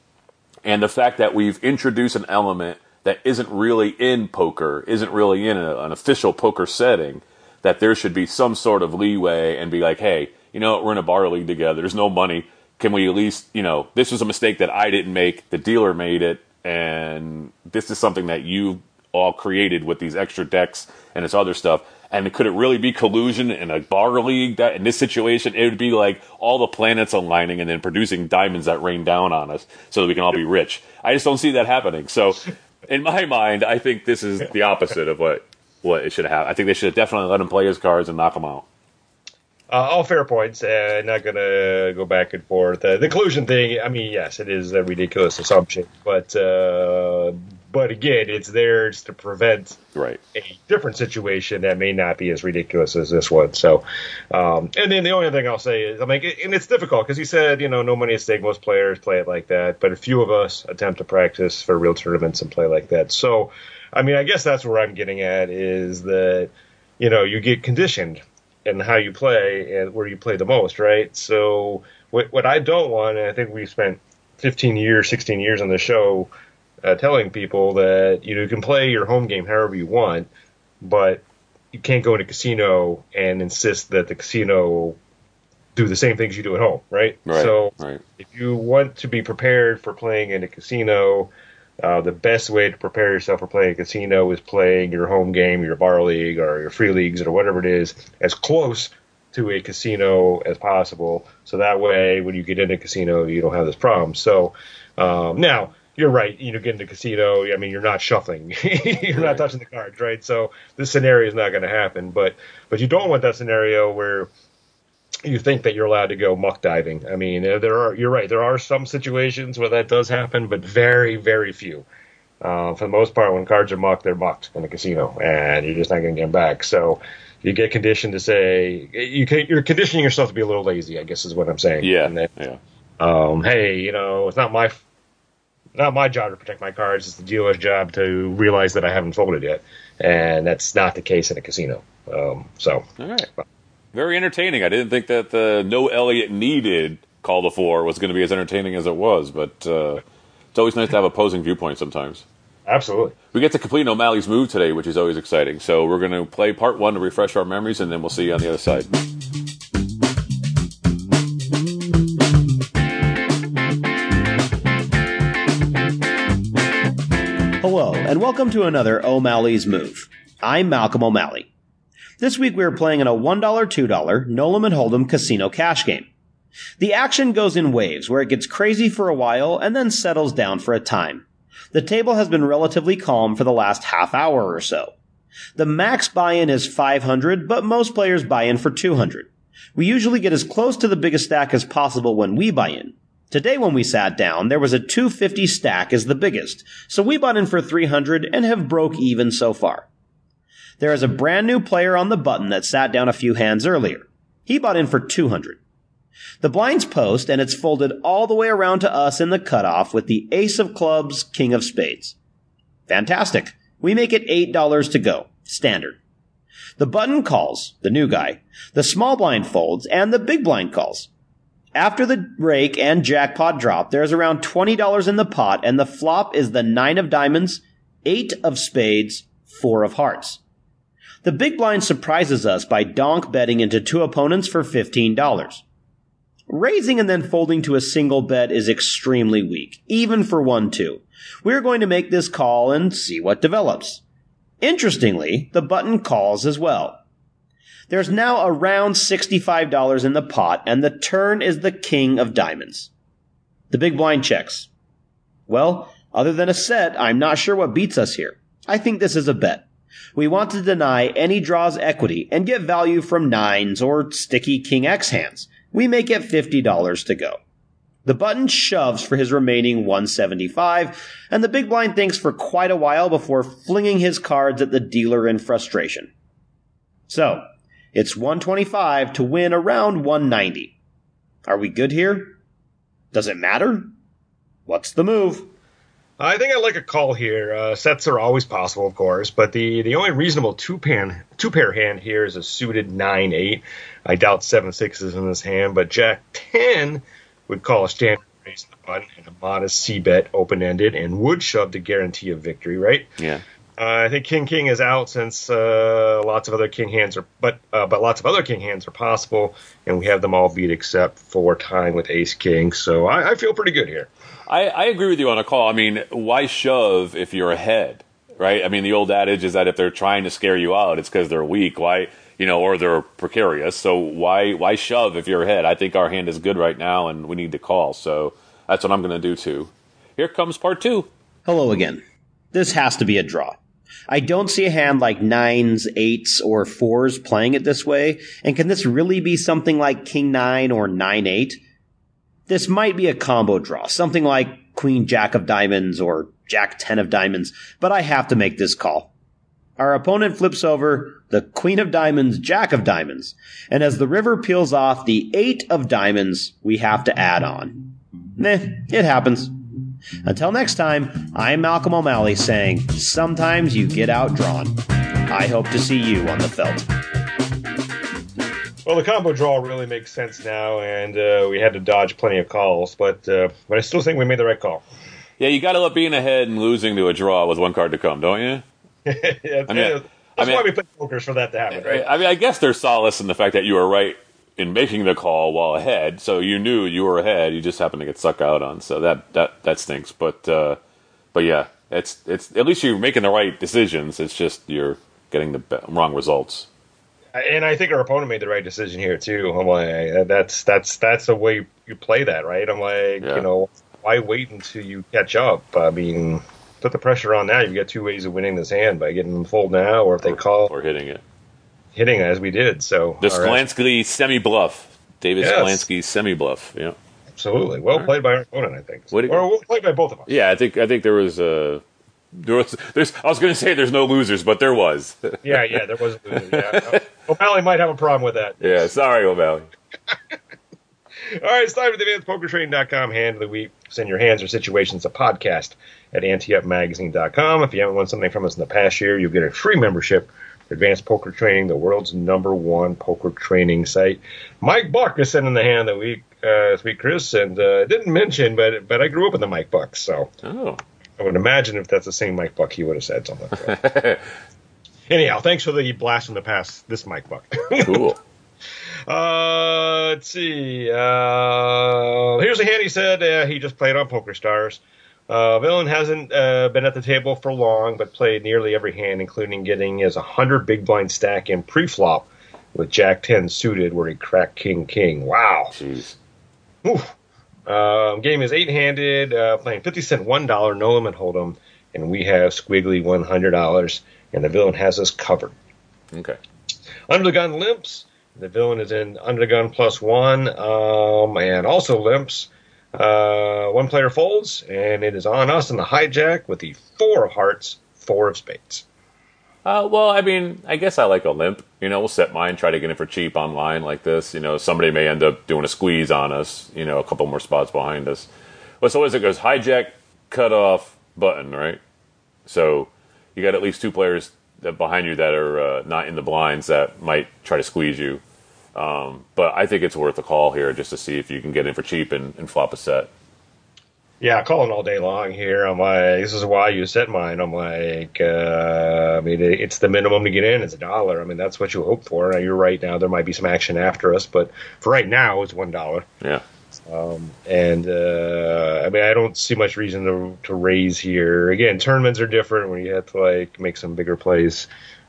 and the fact that we've introduced an element that isn't really in poker, isn't really in a, an official poker setting, that there should be some sort of leeway and be like, hey, you know, we're in a bar league together. There's no money. Can we at least, you know, this was a mistake that I didn't make. The dealer made it. And this is something that you all created with these extra decks and this other stuff. And could it really be collusion in a bar league that in this situation it would be like all the planets aligning and then producing diamonds that rain down on us so that we can all be rich. I just don't see that happening. So in my mind, I think this is the opposite of what what it should have. I think they should have definitely let him play his cards and knock him out. Uh, all fair points, and not going to go back and forth. Uh, the collusion thing, I mean, yes, it is a ridiculous assumption, but uh, but again, it's there it's to prevent Right. a different situation that may not be as ridiculous as this one. So, um, and then the only thing I'll say is, I mean, and it's difficult because he said, you know, no money at stake. Most players play it like that, but a few of us attempt to practice for real tournaments and play like that. So, I mean, I guess that's where I'm getting at is that, you know, you get conditioned in how you play and where you play the most, right? So, what, what I don't want, and I think we spent 15 years, 16 years on the show uh, telling people that you know you can play your home game however you want, but you can't go in a casino and insist that the casino do the same things you do at home, right? Right. So right. if you want to be prepared for playing in a casino, uh, the best way to prepare yourself for playing a casino is playing your home game, your bar league, or your free leagues, or whatever it is, as close to a casino as possible. So that way, when you get into a casino, you don't have this problem. So um, now you're right. You know, get into casino. I mean, you're not shuffling. you're not touching the cards, right? So this scenario is not going to happen. But but you don't want that scenario where you think that you're allowed to go muck diving. I mean, there are. You're right. There are some situations where that does happen, but very very few. Uh, for the most part, when cards are mucked, they're mucked in a casino, and you're just not going to get them back. So you get conditioned to say you can, you're conditioning yourself to be a little lazy. I guess is what I'm saying. Yeah. That, yeah. um, hey, you know, it's not my not my job to protect my cards. It's the dealer's job to realize that I haven't folded yet, and that's not the case in a casino. Um, so All right. Very entertaining. I didn't think that the no Elliot needed call to four was going to be as entertaining as it was, but uh, it's always nice to have opposing viewpoints sometimes. absolutely. We get to complete O'Malley's move today, which is always exciting. So we're going to play part one to refresh our memories, and then we'll see you on the other side. And welcome to another O'Malley's Move. I'm Malcolm O'Malley. This week we are playing in a $1, $2 No Limit Hold'em casino cash game. The action goes in waves where it gets crazy for a while and then settles down for a time. The table has been relatively calm for the last half hour or so. The max buy-in is 500, but most players buy in for 200. We usually get as close to the biggest stack as possible when we buy in. Today when we sat down, there was a 250 stack as the biggest, so we bought in for 300 and have broke even so far. There is a brand new player on the button that sat down a few hands earlier. He bought in for 200. The blinds post and it's folded all the way around to us in the cutoff with the ace of clubs, king of spades. Fantastic. We make it $8 to go. Standard. The button calls, the new guy. The small blind folds and the big blind calls. After the rake and jackpot drop, there's around $20 in the pot, and the flop is the nine of diamonds, eight of spades, four of hearts. The big blind surprises us by donk betting into two opponents for $15. Raising and then folding to a single bet is extremely weak, even for 1-2. We're going to make this call and see what develops. Interestingly, the button calls as well. There's now around $65 in the pot, and the turn is the king of diamonds. The big blind checks. Well, other than a set, I'm not sure what beats us here. I think this is a bet. We want to deny any draws equity and get value from nines or sticky king X hands. We make it $50 to go. The button shoves for his remaining 175, and the big blind thinks for quite a while before flinging his cards at the dealer in frustration. So, it's 125 to win around 190. Are we good here? Does it matter? What's the move? I think I like a call here. Uh, sets are always possible, of course, but the, the only reasonable two pan two pair hand here is a suited nine eight. I doubt seven sixes in this hand, but Jack ten would call a standard raise in the button and a modest C bet open ended and would shove to guarantee a victory, right? Yeah. Uh, I think King King is out since uh, lots of other King hands are, but uh, but lots of other King hands are possible, and we have them all beat except for tying with Ace King. So I, I feel pretty good here. I, I agree with you on a call. I mean, why shove if you're ahead, right? I mean, the old adage is that if they're trying to scare you out, it's because they're weak. Why, you know, or they're precarious. So why why shove if you're ahead? I think our hand is good right now, and we need to call. So that's what I'm going to do too. Here comes part two. Hello again. This has to be a draw. I don't see a hand like nines, eights, or fours playing it this way, and can this really be something like king nine or nine eight? This might be a combo draw, something like queen jack of diamonds or jack ten of diamonds, but I have to make this call. Our opponent flips over the queen of diamonds, jack of diamonds, and as the river peels off the eight of diamonds, we have to add on. Meh, it happens. Until next time, I'm Malcolm O'Malley saying, sometimes you get outdrawn. I hope to see you on the felt. Well, the combo draw really makes sense now, and uh, we had to dodge plenty of calls, but uh, but I still think we made the right call. Yeah, you got to love being ahead and losing to a draw with one card to come, don't you? yeah, I mean- that's I mean- why we play pokers for that to happen, right? I mean, I guess there's solace in the fact that you were right in making the call while ahead. So you knew you were ahead. You just happened to get sucked out on. So that that that stinks. But uh, but yeah, it's it's at least you're making the right decisions. It's just you're getting the wrong results. And I think our opponent made the right decision here too. I'm like, that's that's that's the way you play that, right? I'm like, Yeah. you know, why wait until you catch up? I mean, put the pressure on now. You've got two ways of winning this hand by getting them fold now, or if they call or hitting it. Hitting as we did. So The. Sklansky semi bluff. David Yes. Sklansky semi bluff. Yeah. absolutely well played by our opponent, I think, What or well played by both of us. Yeah, I think I think there was uh, there was there's I was going to say there's no losers, but there was. Yeah, yeah, there was. Yeah. O'Malley might have a problem with that. yeah, sorry, O'Malley. All right, it's time for the advancedpokertraining.com hand of the week. Send your hands or situations to podcast at anteupmagazine.com. If you haven't won something from us in the past year, you'll get a free membership Advanced Poker Training, the world's number one poker training site. Mike Buck is sending the hand of the week uh, this week, Chris, and uh, didn't mention, but but I grew up with the Mike Buck, so Oh, I would imagine if that's the same Mike Buck, he would have said something. Anyhow, thanks for the blast from the past, this Mike Buck. cool. Uh, let's see. Uh, here's a hand he said uh, he just played on Poker Stars. Uh, Villain hasn't uh, been at the table for long, but played nearly every hand, including getting his 100 big blind stack in pre-flop with Jack 10 suited, where he cracked King King. Wow. Jeez. Oof. Um, game is eight-handed, uh, playing 50 cent $1 no limit hold'em, and we have squiggly $100, and the villain has us covered. Okay. Under the gun limps. The villain is in under the gun plus one, um, and also limps. Uh, one player folds, and it is on us in the hijack with the four of hearts, four of spades. Uh, well, I mean, I guess I like a limp. You know, we'll set mine, try to get in for cheap online like this. You know, somebody may end up doing a squeeze on us. You know, a couple more spots behind us. Well, so as it goes, hijack, cut off, button, right? So you got at least two players that behind you that are uh, not in the blinds that might try to squeeze you. Um, but I think it's worth a call here just to see if you can get in for cheap and, and flop a set. Yeah, calling all day long here. I'm like, this is why you set mine. I'm like, uh, I mean, it's the minimum to get in. It's a dollar. I mean, that's what you hope for. Now, you're right. Now there might be some action after us, but for right now, it's one dollar. Yeah. And uh, I mean, I don't see much reason to to raise here. Again, tournaments are different when you have to like make some bigger plays.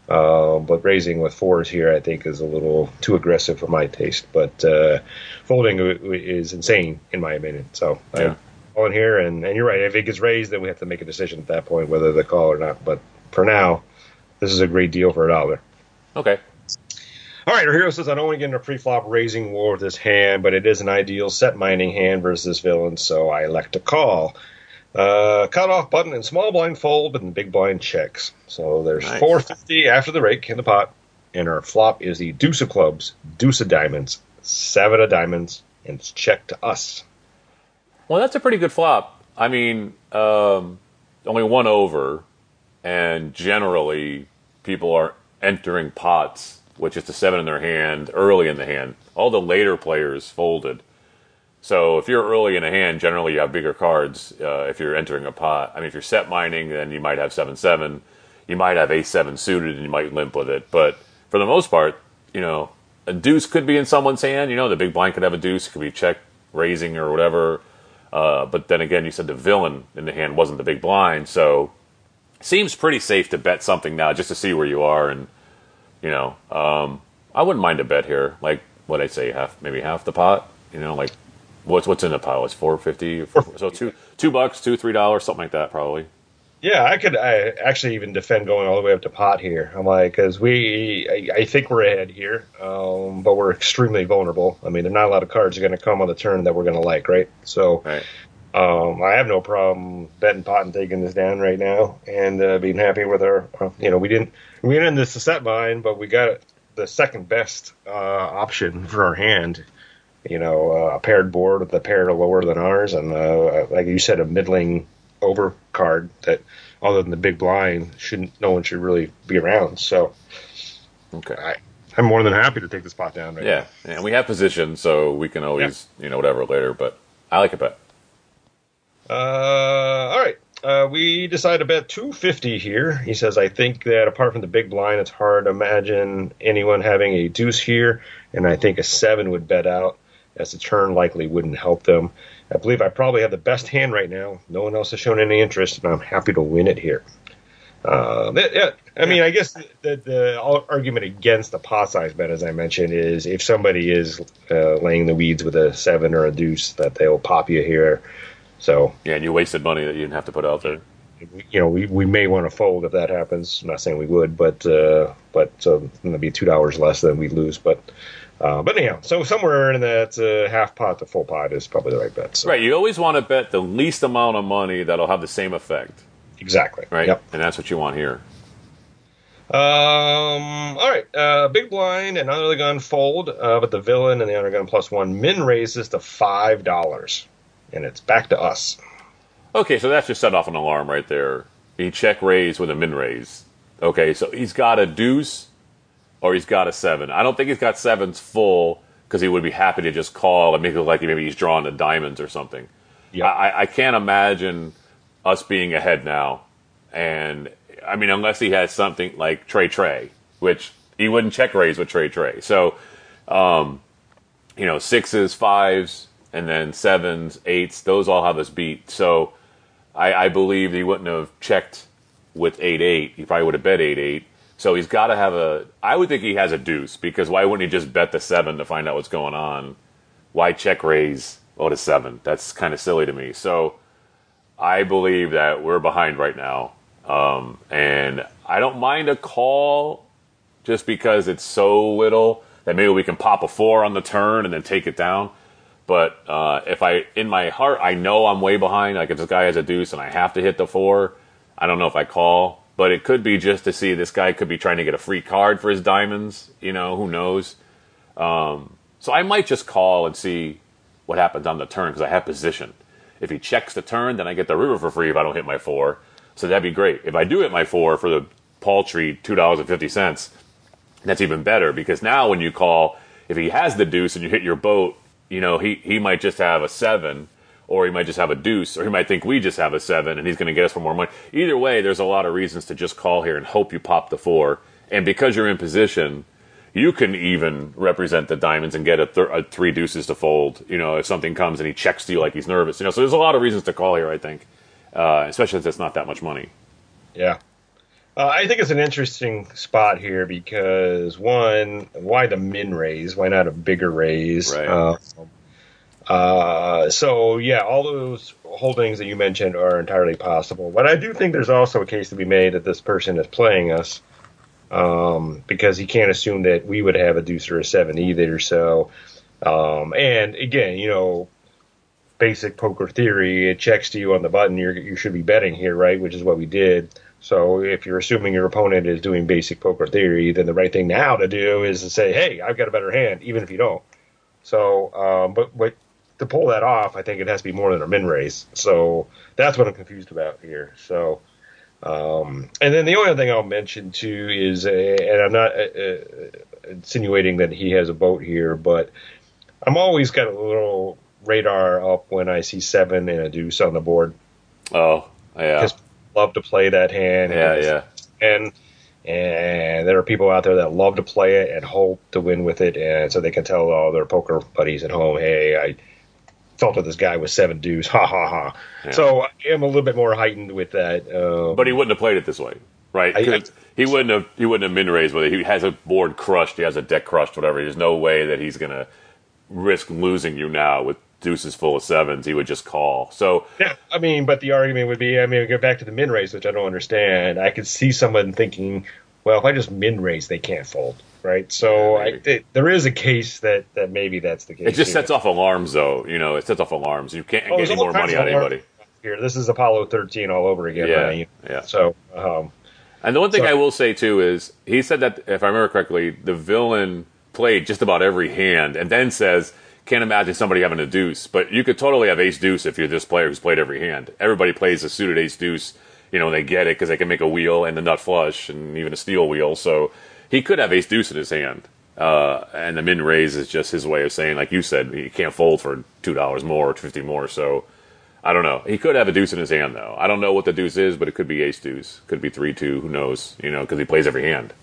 Uh, but raising with fours here, I think, is a little too aggressive for my taste. But uh, folding is insane, in my opinion. So Yeah. I'm calling here, and, and you're right. If it gets raised, then we have to make a decision at that point whether to call or not. But for now, this is a great deal for a dollar. Okay. All right, our hero says, I don't want to get into a pre-flop raising war with this hand, but it is an ideal set mining hand versus this villain, so I elect to call. Uh, cut off button and small blind fold, but in big blind checks. So there's Nice. 450 after the rake in the pot, and our flop is the deuce of clubs, deuce of diamonds, seven of diamonds, and it's check to us. Well, that's a pretty good flop. I mean, um, only one over, and generally people are entering pots with just a seven in their hand early in the hand. All the later players folded. So if you're early in a hand, generally you have bigger cards. Uh, if you're entering a pot, I mean, if you're set mining, then you might have seven seven. You might have ace seven suited, and you might limp with it. But for the most part, you know, a deuce could be in someone's hand. You know, the big blind could have a deuce. It could be check raising or whatever. Uh, but then again, you said the villain in the hand wasn't the big blind, so seems pretty safe to bet something now just to see where you are. And you know, um, I wouldn't mind a bet here. Like what I'd say, half maybe half the pot. You know, like what's what's in the pile? It's four fifty. So two two bucks, two three dollars, something like that, probably. Yeah, I could I actually even defend going all the way up to pot here. I'm like, because we, I, I think we're ahead here, um, but we're extremely vulnerable. I mean, there are not a lot of cards are going to come on the turn that we're going to like, right? So Right. um, I have no problem betting pot and taking this down right now and uh, being happy with our, uh, you know, we didn't, we didn't this set mine, but we got the second best uh, option for our hand. You know, uh, a paired board with a pair lower than ours, and uh, like you said, a middling over card that, other than the big blind, shouldn't no one should really be around. So Okay. I, I'm more than happy to take this pot down right Yeah, and we have position, so we can always you know whatever later. But I like a bet. Uh, all right. Uh, we decide to bet 250 here. He says, I think that apart from the big blind, it's hard to imagine anyone having a deuce here, and I think a seven would bet out, as the turn likely wouldn't help them. I believe I probably have the best hand right now. No one else has shown any interest, and I'm happy to win it here. Uh, yeah, I mean, I guess the, the argument against the pot size bet, as I mentioned, is if somebody is uh, laying the weeds with a seven or a deuce, that they'll pop you here. So Yeah, and you wasted money that you didn't have to put out there. you know, we, we may want to fold if that happens. I'm not saying we would, but uh, but so it's going to be two dollars less than we lose. But uh, but anyhow, so somewhere in that uh, half pot to full pot is probably the right bet. So, Right. You always want to bet the least amount of money that'll have the same effect. exactly. Right. Yep. And that's what you want here. Um. All right. Uh, big blind and under the gun fold, uh, but the villain and the under gun plus one min raises to five dollars, and it's back to us. Okay, so that's just set off an alarm right there. He check raise with a min raise. Okay, so he's got a deuce or he's got a seven. I don't think he's got sevens full because he would be happy to just call and make it look like maybe he's drawing the diamonds or something. Yeah. I, I can't imagine us being ahead now. And I mean, unless he has something like Trey Trey, which he wouldn't check raise with Trey Trey. So, um, you know, sixes, fives, and then sevens, eights, those all have us beat. So I, I believe he wouldn't have checked with 8 8. He probably would have bet 8 8. So he's got to have a. I would think he has a deuce because why wouldn't he just bet the seven to find out what's going on? Why check raise oh to seven? That's kind of silly to me. So I believe that we're behind right now, um, and I don't mind a call just because it's so little that maybe we can pop a four on the turn and then take it down. But uh, if I, in my heart, I know I'm way behind. Like if this guy has a deuce and I have to hit the four, I don't know if I call. But it could be just to see this guy could be trying to get a free card for his diamonds. You know, who knows? Um, so I might just call and see what happens on the turn because I have position. If he checks the turn, then I get the river for free if I don't hit my four. So that'd be great. If I do hit my four for the paltry two dollars and fifty cents, that's even better because now when you call, if he has the deuce and you hit your boat, you know, he, he might just have a seven, or he might just have a deuce, or he might think we just have a seven and he's going to get us for more money. Either way, there's a lot of reasons to just call here and hope you pop the four. And because you're in position, you can even represent the diamonds and get a, th- a three deuces to fold. You know, if something comes and he checks to you like he's nervous. You know, so there's a lot of reasons to call here. I think, uh, especially since it's not that much money. Yeah. Uh, I think it's an interesting spot here because one, why the min raise? Why not a bigger raise? Right. Uh, uh, so yeah, all those holdings that you mentioned are entirely possible. But I do think there's also a case to be made that this person is playing us um, because he can't assume that we would have a deuce or a seven either. So, um, and again, you know, basic poker theory, it checks to you on the button. You're, you should be betting here, right? Which is what we did. So if you're assuming your opponent is doing basic poker theory, then the right thing now to do is to say, "Hey, I've got a better hand," even if you don't. So, um, but but to pull that off, I think it has to be more than a min raise. So that's what I'm confused about here. So, um, and then the only other thing I'll mention too is, uh, and I'm not uh, uh, insinuating that he has a boat here, but I'm always got a little radar up when I see seven and a deuce on the board Oh, yeah, because love to play that hand. yeah, yeah. And and there are people out there that love to play it and hope to win with it, and so they can tell all their poker buddies at home, "Hey, I felt that this guy was seven deuce, ha ha ha." Yeah. So I am a little bit more heightened with that. Um, But he wouldn't have played it this way, right? I- 'Cause he wouldn't have. He wouldn't have min raised with it. He has a board crushed. He has a deck crushed. Whatever. There's no way that he's gonna risk losing you now with deuces full of sevens. He would just call. So yeah, I mean, but the argument would be, I mean, we go back to the min raise, which I don't understand. I could see someone thinking, well, if I just min raise, they can't fold, right? So Yeah, I, it, there is a case that that maybe that's the case. it just here. sets off alarms, though. You know, it sets off alarms. You can't Oh, get any more money out of anybody. Here, this is Apollo 13 all over again. Yeah, right? yeah. So, um, And the one thing So- I will say too is he said that if I remember correctly, the villain played just about every hand, and then says, "Can't imagine somebody having a deuce." But you could totally have ace deuce if you're this player who's played every hand. Everybody plays a suited ace deuce, you know, they get it because they can make a wheel and the nut flush and even a steel wheel. So he could have ace deuce in his hand. Uh, and the min raise is just his way of saying, like you said, he can't fold for two dollars more or fifty more. So I don't know. He could have a deuce in his hand, though. I don't know what the deuce is, but it could be ace deuce. Could be three two. Who knows? You know, because he plays every hand.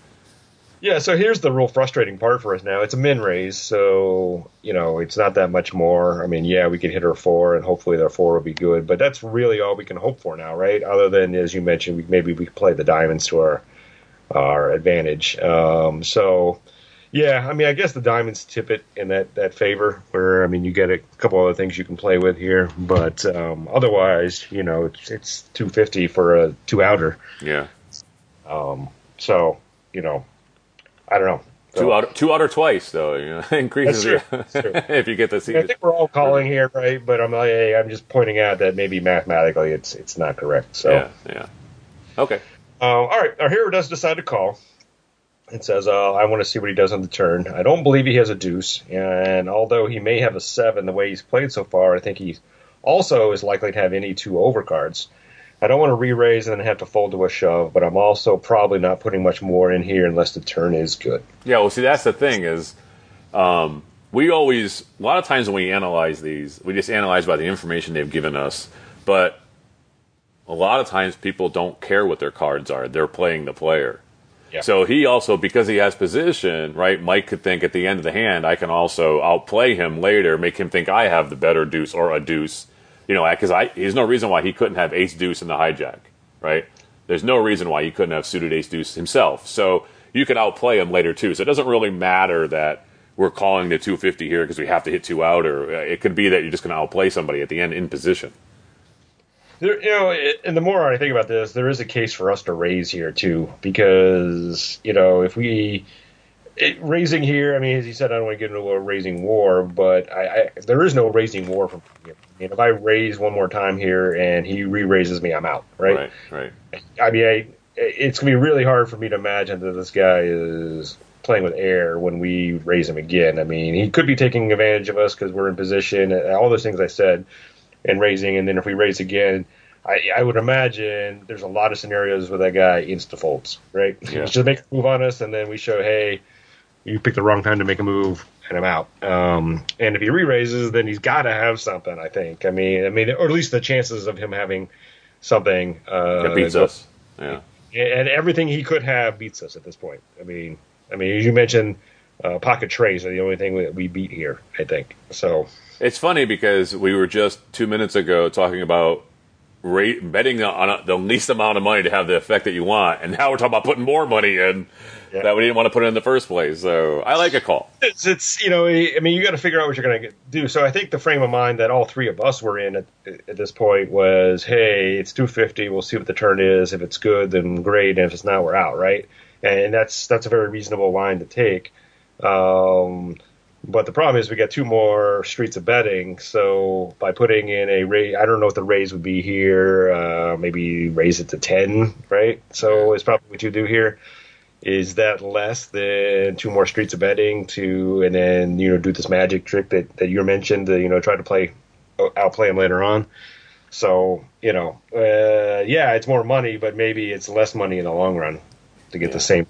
Yeah, so here's the real frustrating part for us now. It's a min raise, so, you know, it's not that much more. I mean, yeah, we could hit our four, and hopefully their four will be good, but that's really all we can hope for now, right? Other than, as you mentioned, we, maybe we play the diamonds to our, our advantage. Um, so, yeah, I mean, I guess the diamonds tip it in that, that favor, where, I mean, you get a couple other things you can play with here, but um, otherwise, you know, it's, it's 250 for a two outer. Yeah, Um, so, you know, I don't know. So, two out, two out or twice though. You know, increases That's true. That's true. if you get to see. I think we're all calling here, right? But I'm like, hey, I'm just pointing out that maybe mathematically it's it's not correct. So, Yeah, yeah. Okay. uh, all right, our hero does decide to call. It says, uh, I want to see what he does on the turn. I don't believe he has a deuce, and although he may have a seven the way he's played so far, I think he also is likely to have any two overcards. I don't want to re-raise and then have to fold to a shove, but I'm also probably not putting much more in here unless the turn is good. Yeah, well, see, that's the thing is, um, we always a lot of times when we analyze these, we just analyze by the information they've given us. But a lot of times people don't care what their cards are; they're playing the player. Yeah. So he also, because he has position, right? Mike could think at the end of the hand, I can also outplay him later, make him think I have the better deuce or a deuce. You know, because I there's no reason why he couldn't have ace deuce in the hijack, right? There's no reason why he couldn't have suited ace deuce himself. So you could outplay him later too. So it doesn't really matter that we're calling the 250 here because we have to hit two out, or uh, it could be that you're just going to outplay somebody at the end in position. There, you know, and the more I think about this, there is a case for us to raise here too, because you know, if we it, raising here, I mean, as you said, I don't want to get into a raising war, but I, I there is no raising war from here. I mean, if I raise one more time here and he re-raises me, I'm out, right? Right. Right. I mean, I, it's gonna be really hard for me to imagine that this guy is playing with air when we raise him again. I mean, he could be taking advantage of us because we're in position, and all those things I said, and raising, and then if we raise again, I, I would imagine there's a lot of scenarios where that guy insta folds, right? Yeah. Just make a move on us, and then we show, hey, you picked the wrong time to make a move, and I'm out. Um, and if he re-raises, then he's got to have something. I think. I mean, I mean, or at least the chances of him having something uh, That beats us. Yeah. and everything he could have beats us at this point. I mean, I mean, as you mentioned, uh, pocket treys are the only thing that we beat here. I think so. It's funny because we were just two minutes ago talking about rate, betting on a, the least amount of money to have the effect that you want, and now we're talking about putting more money in Yeah. that we didn't want to put in in the first place. So I like a call. It's, it's you know, I mean, you got to figure out what you're going to do. So I think the frame of mind that all three of us were in at, at this point was, hey, it's 250. We'll see what the turn is. If it's good, then great. And if it's not, we're out, right? And that's that's a very reasonable line to take. Um, but the problem is we got two more streets of betting. So by putting in a raise, I don't know what the raise would be here. Uh, maybe raise it to 10, right? So it's probably what you do here. Is that less than two more streets of betting to, and then you know do this magic trick that that you mentioned, to, you know, try to play outplay him later on. So you know, uh, yeah, it's more money, but maybe it's less money in the long run to get the same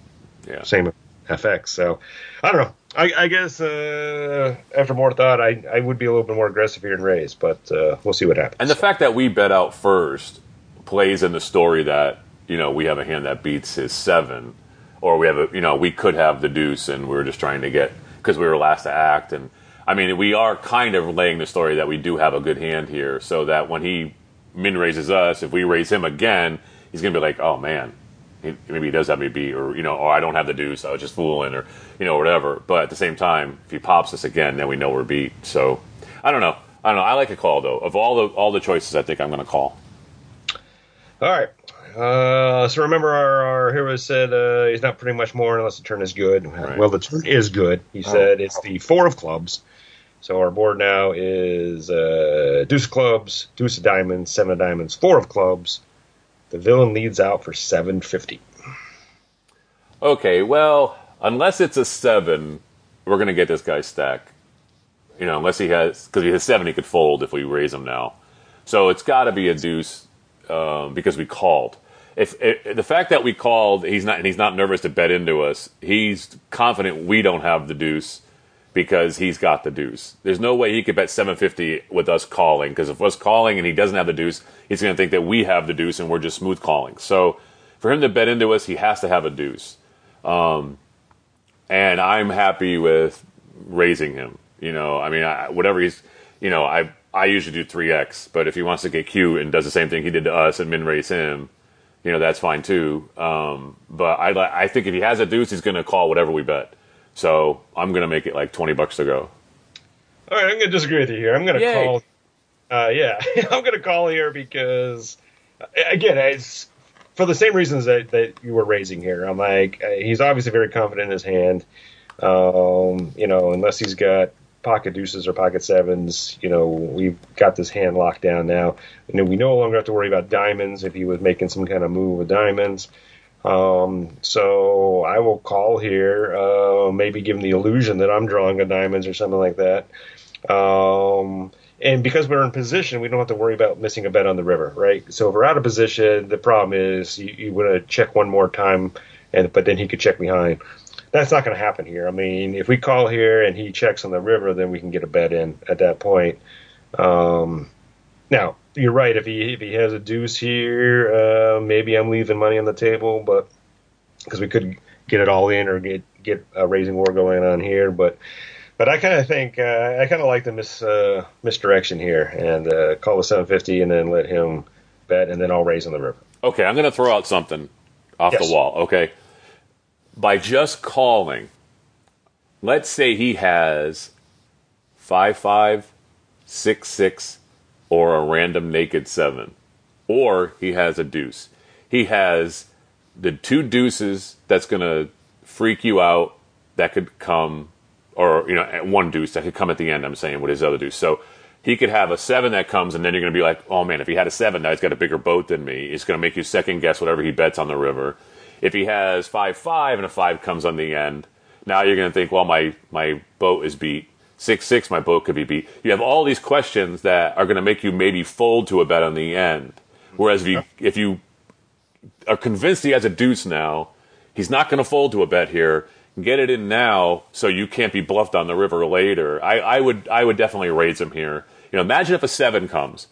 Yeah. same FX. So I don't know. I, I guess uh, after more thought, I, I would be a little bit more aggressive here in raise, but uh, we'll see what happens. And the fact that we bet out first plays in the story that you know we have a hand that beats his seven, or we have a you know we could have the deuce, and we are just trying to get because we were last to act. And I mean, we are kind of laying the story that we do have a good hand here, so that when he min raises us, if we raise him again, he's gonna be like, oh man. He, maybe he does have me beat, or you know, or I don't have the deuce. I was just fooling, or you know, whatever. But at the same time, if he pops us again, then we know we're beat. So I don't know. I don't know. I like a call though. Of all the all the choices, I think I'm to call. All right. Uh, so remember, our, our hero said uh, he's not pretty much more unless the turn is good. Right. Well, the turn is good. He said it's the four of clubs. So our board now is uh, deuce of clubs, deuce of diamonds, seven of diamonds, four of clubs. The villain leads out for seven fifty. Okay, well, unless it's a seven, we're going to get this guy stack. You know, unless he has because he has seven, he could fold if we raise him now. So it's got to be a deuce um, because we called. If, if the fact that we called, he's not and he's not nervous to bet into us. He's confident we don't have the deuce because he's got the deuce. There's no way he could bet 750 with us calling because if us calling and he doesn't have the deuce, he's going to think that we have the deuce and we're just smooth calling. So for him to bet into us, he has to have a deuce. Um, and I'm happy with raising him. You know, I mean, I, whatever he's, you know, I I usually do three x, but if he wants to get cute and does the same thing he did to us and min raise him, you know, that's fine too. Um, but I I think if he has a deuce, he's going to call whatever we bet. So I'm going to make it like twenty bucks to go. All right, I'm going to disagree with you here. I'm going to call. Uh, yeah, I'm going to call here because, uh, again, it's for the same reasons that, that you were raising here. I'm like, uh, he's obviously very confident in his hand. Um, you know, unless he's got pocket deuces or pocket sevens, you know, we've got this hand locked down now. You know, we no longer have to worry about diamonds if he was making some kind of move with diamonds. Um, so I will call here, uh, maybe give him the illusion that I'm drawing a diamonds or something like that. Um, and because we're in position, we don't have to worry about missing a bet on the river, right? So if we're out of position, the problem is you, you want to check one more time, and but then he could check behind. That's not going to happen here. I mean, if we call here and he checks on the river, then we can get a bet in at that point. Um, now you're right. If he if he has a deuce here, uh, maybe I'm leaving money on the table, but because we could get it all in or get get a raising war going on here, but but I kind of think uh, I kind of like the mis uh, misdirection here and uh, call the 750 and then let him bet and then I'll raise on the river. Okay, I'm going to throw out something off Yes. the wall. Okay, by just calling, let's say he has five five, six six, or a random naked seven, or he has a deuce. He has the two deuces that's going to freak you out. That could come, or you know, one deuce that could come at the end. I'm saying with his other deuce. So he could have a seven that comes, and then you're going to be like, oh man, if he had a seven, now he's got a bigger boat than me. It's going to make you second guess whatever he bets on the river. If he has five five and a five comes on the end, now you're going to think, well, my my boat is beat. Six six, my boat could be beat. You have all these questions that are going to make you maybe fold to a bet on the end. Whereas if you if you are convinced he has a deuce now, he's not going to fold to a bet here. get it in now so you can't be bluffed on the river later. I, I would I would definitely raise him here. You know, imagine if a seven comes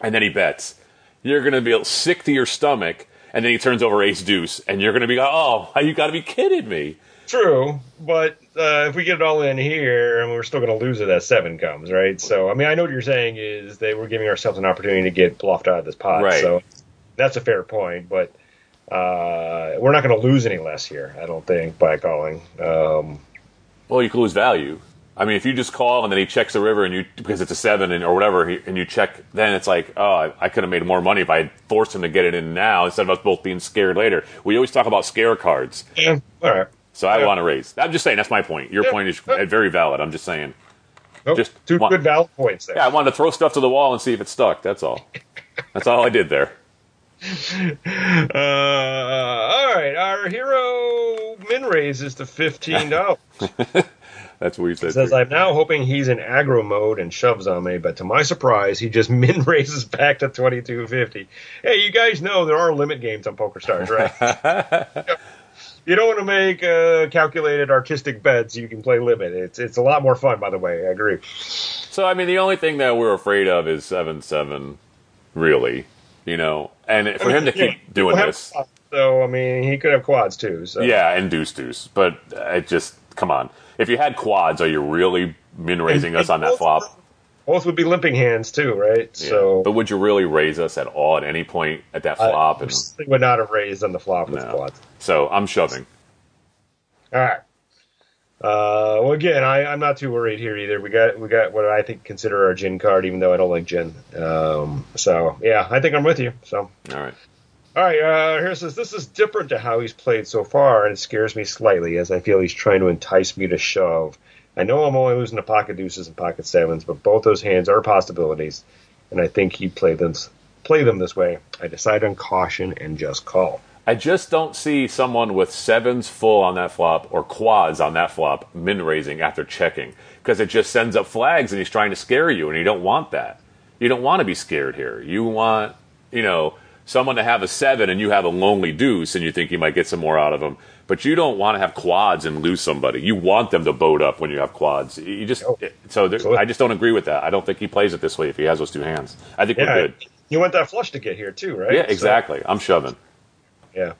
and then he bets. You're going to be sick to your stomach, and then he turns over ace deuce, and you're going to be like, oh, you got to be kidding me. True, but uh, if we get it all in here, and we're still going to lose it as seven comes, right? So, I mean, I know what you're saying is that we're giving ourselves an opportunity to get bluffed out of this pot. Right. So that's a fair point, but uh, we're not going to lose any less here, I don't think, by calling. Um, Well, you could lose value. I mean, if you just call and then he checks the river and you because it's a seven and, or whatever, he, and you check, then it's like, oh, I, I could have made more money if I had forced him to get it in now instead of us both being scared later. We always talk about scare cards, yeah, all right. so I Yeah. want to raise. I'm just saying that's my point. Your Yeah. point is very valid. I'm just saying. Nope, Just two one- good valid points there. Yeah, I wanted to throw stuff to the wall and see if it stuck. That's all. That's all I did there. Uh, all right, our hero min raises to fifteen dollars. That's what you said. Says too. I'm now hoping he's in aggro mode and shoves on me, but to my surprise, he just min raises back to twenty two fifty. Hey, you guys know there are limit games on Poker Stars, right? you don't want to make uh, calculated artistic bets. You can play limit. It's it's a lot more fun, by the way. I agree. So I mean, the only thing that we're afraid of is seven seven, really. You know, and for him to keep Yeah, doing this, quads, So I mean, he could have quads too. So yeah, and deuce deuce. But it just come on. If you had quads, are you really min raising us on that flop? both would be limping hands too, right? Yeah. So but would you really raise us at all at any point at that flop? I and, would not have raised on the flop with No. quads. so I'm shoving. All right. Uh, well, again, I, I'm not too worried here either. We got we got what I think consider our gin card, even though I don't like gin. Um, so yeah, I think I'm with you. So All right. All right, uh, here says this is different to how he's played so far, and it scares me slightly as I feel he's trying to entice me to shove. I know I'm only losing to pocket deuces and pocket sevens, but both those hands are possibilities, and I think he'd play them play them this way. I decide on caution and just call. I just don't see someone with sevens full on that flop or quads on that flop min raising after checking because it just sends up flags and he's trying to scare you and you don't want that. You don't want to be scared here. You want, you know, someone to have a seven and you have a lonely deuce and you think you might get some more out of them. But you don't want to have quads and lose somebody. You want them to boat up when you have quads. You just Oh. so there, I just don't agree with that. I don't think he plays it this way if he has those two hands. I think we're good. you want that flush to get here too, right? Yeah, So- exactly. I'm shoving. Yeah.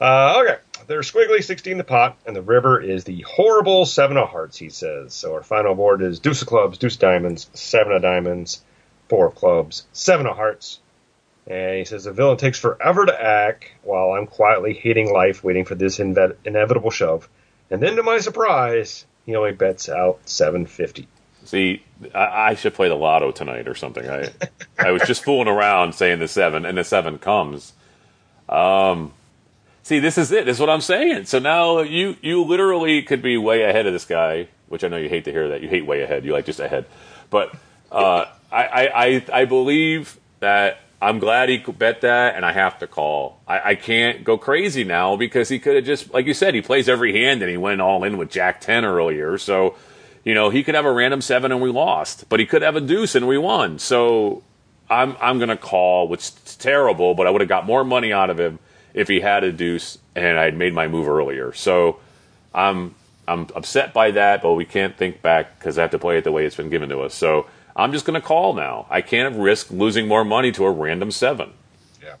Uh, okay. There's squiggly 16 the pot, and the river is the horrible seven of hearts, he says. So our final board is deuce of clubs, deuce of diamonds, seven of diamonds, four of clubs, seven of hearts. And he says the villain takes forever to act while I'm quietly hating life, waiting for this inve- inevitable shove. And then to my surprise, he only bets out 750. See, I, I should play the lotto tonight or something. I I was just fooling around saying the seven, and the seven comes. Um, see, this is it. This is what I'm saying. So now you you literally could be way ahead of this guy, which I know you hate to hear that. You hate way ahead. You like just ahead. But uh, I, I I I believe that I'm glad he bet that, and I have to call. I, I can't go crazy now because he could have just, like you said, he plays every hand and he went all in with Jack ten earlier. So you know, he could have a random seven and we lost, but he could have a deuce and we won. So I'm I'm gonna call, which is terrible, but I would have got more money out of him if he had a deuce and I'd made my move earlier. So I'm I'm upset by that, but we can't think back because I have to play it the way it's been given to us. So I'm just gonna call now. I can't risk losing more money to a random seven. Yeah.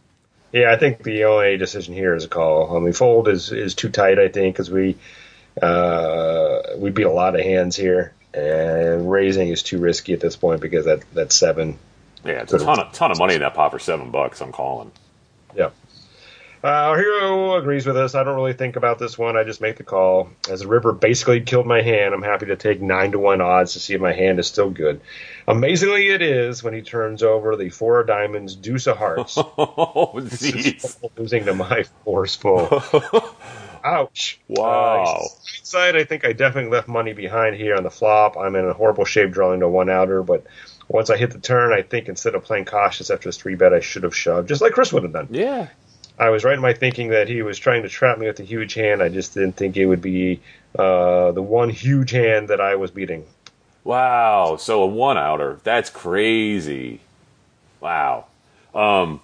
Yeah, I think the only decision here is a call. I mean, fold is, is too tight, I think, because we uh, we beat a lot of hands here, and raising is too risky at this point because that that seven. Yeah, it's a ton of ton of money in that pot for seven bucks. I'm calling. Yeah. Uh, our hero agrees with us. I don't really think about this one. I just make the call. As the river basically killed my hand, I'm happy to take nine to one odds to see if my hand is still good. Amazingly, it is when he turns over the four of diamonds, deuce of hearts. Oh, jeez. losing to my fours full. Ouch. Wow. Uh, side, I think I definitely left money behind here on the flop. I'm in a horrible shape drawing to one outer, but once I hit the turn, I think instead of playing cautious after this three bet, I should have shoved, just like Chris would have done. Yeah. I was right in my thinking that he was trying to trap me with a huge hand. I just didn't think it would be uh, the one huge hand that I was beating. Wow. So a one outer. That's crazy. Wow. Um,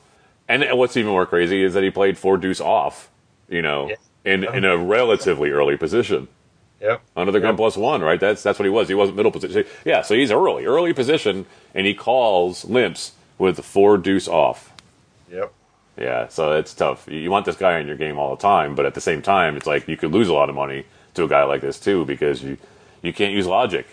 and, what's even more crazy is that he played four deuce off. You know, Yeah. in in a relatively early position Yep. under the gun Yep. plus one, right? That's that's what he was. He wasn't middle position. Yeah, so he's early, early position, and he calls limps with the four deuce off. Yep. Yeah, so it's tough. You want this guy in your game all the time, but at the same time, it's like you could lose a lot of money to a guy like this too because you you can't use logic.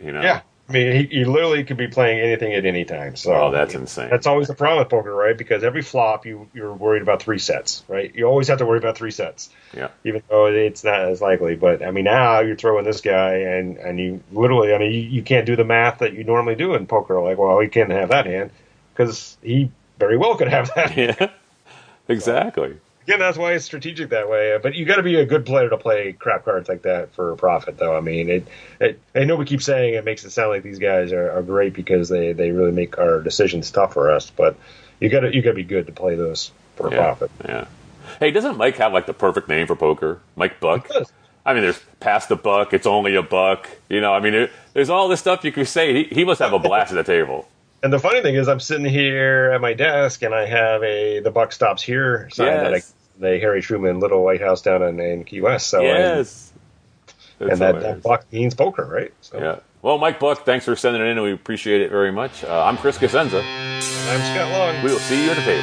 You know? Yeah. I mean, he, he literally could be playing anything at any time. So Oh, that's insane. That's always the problem with poker, right? Because every flop, you you're worried about three sets, right? You always have to worry about three sets, Yeah. even though it's not as likely. But I mean, now you're throwing this guy, and and you literally, I mean, you, you can't do the math that you normally do in poker. Like, well, he can't have that hand because he very well could have that. Yeah. exactly. Again, that's why it's strategic that way. Uh, but you got to be a good player to play crap cards like that for a profit, though. I mean, it, it. I know we keep saying it makes it sound like these guys are, are great because they, they really make our decisions tough for us. But you got to you got to be good to play those for a Yeah. profit. Yeah. Hey, doesn't Mike have like the perfect name for poker? Mike Buck. I mean, there's past the buck. It's only a buck. You know, I mean, there, there's all this stuff you can say. He, he must have a blast at the table. And the funny thing is, I'm sitting here at my desk and I have a the buck stops here sign that I, the Harry Truman Little White House down in, in Key West. So I- yes. and that, that buck means poker, right? So Yeah. Well, Mike Buck, thanks for sending it in, and we appreciate it very much. Uh, I'm Chris Cosenza. I'm Scott Long. We will see you at the table.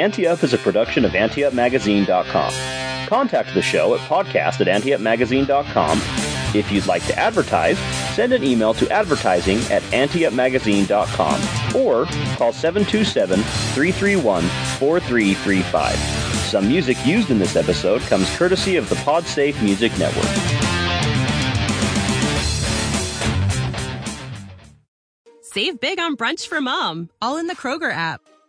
Ante Up is a production of AnteUpMagazine.com. Contact the show at podcast at AnteUpMagazine.com. If you'd like to advertise, send an email to advertising at AnteUpMagazine.com or call 727-331-4335. Some music used in this episode comes courtesy of the PodSafe Music Network. Save big on brunch for mom, all in the Kroger app.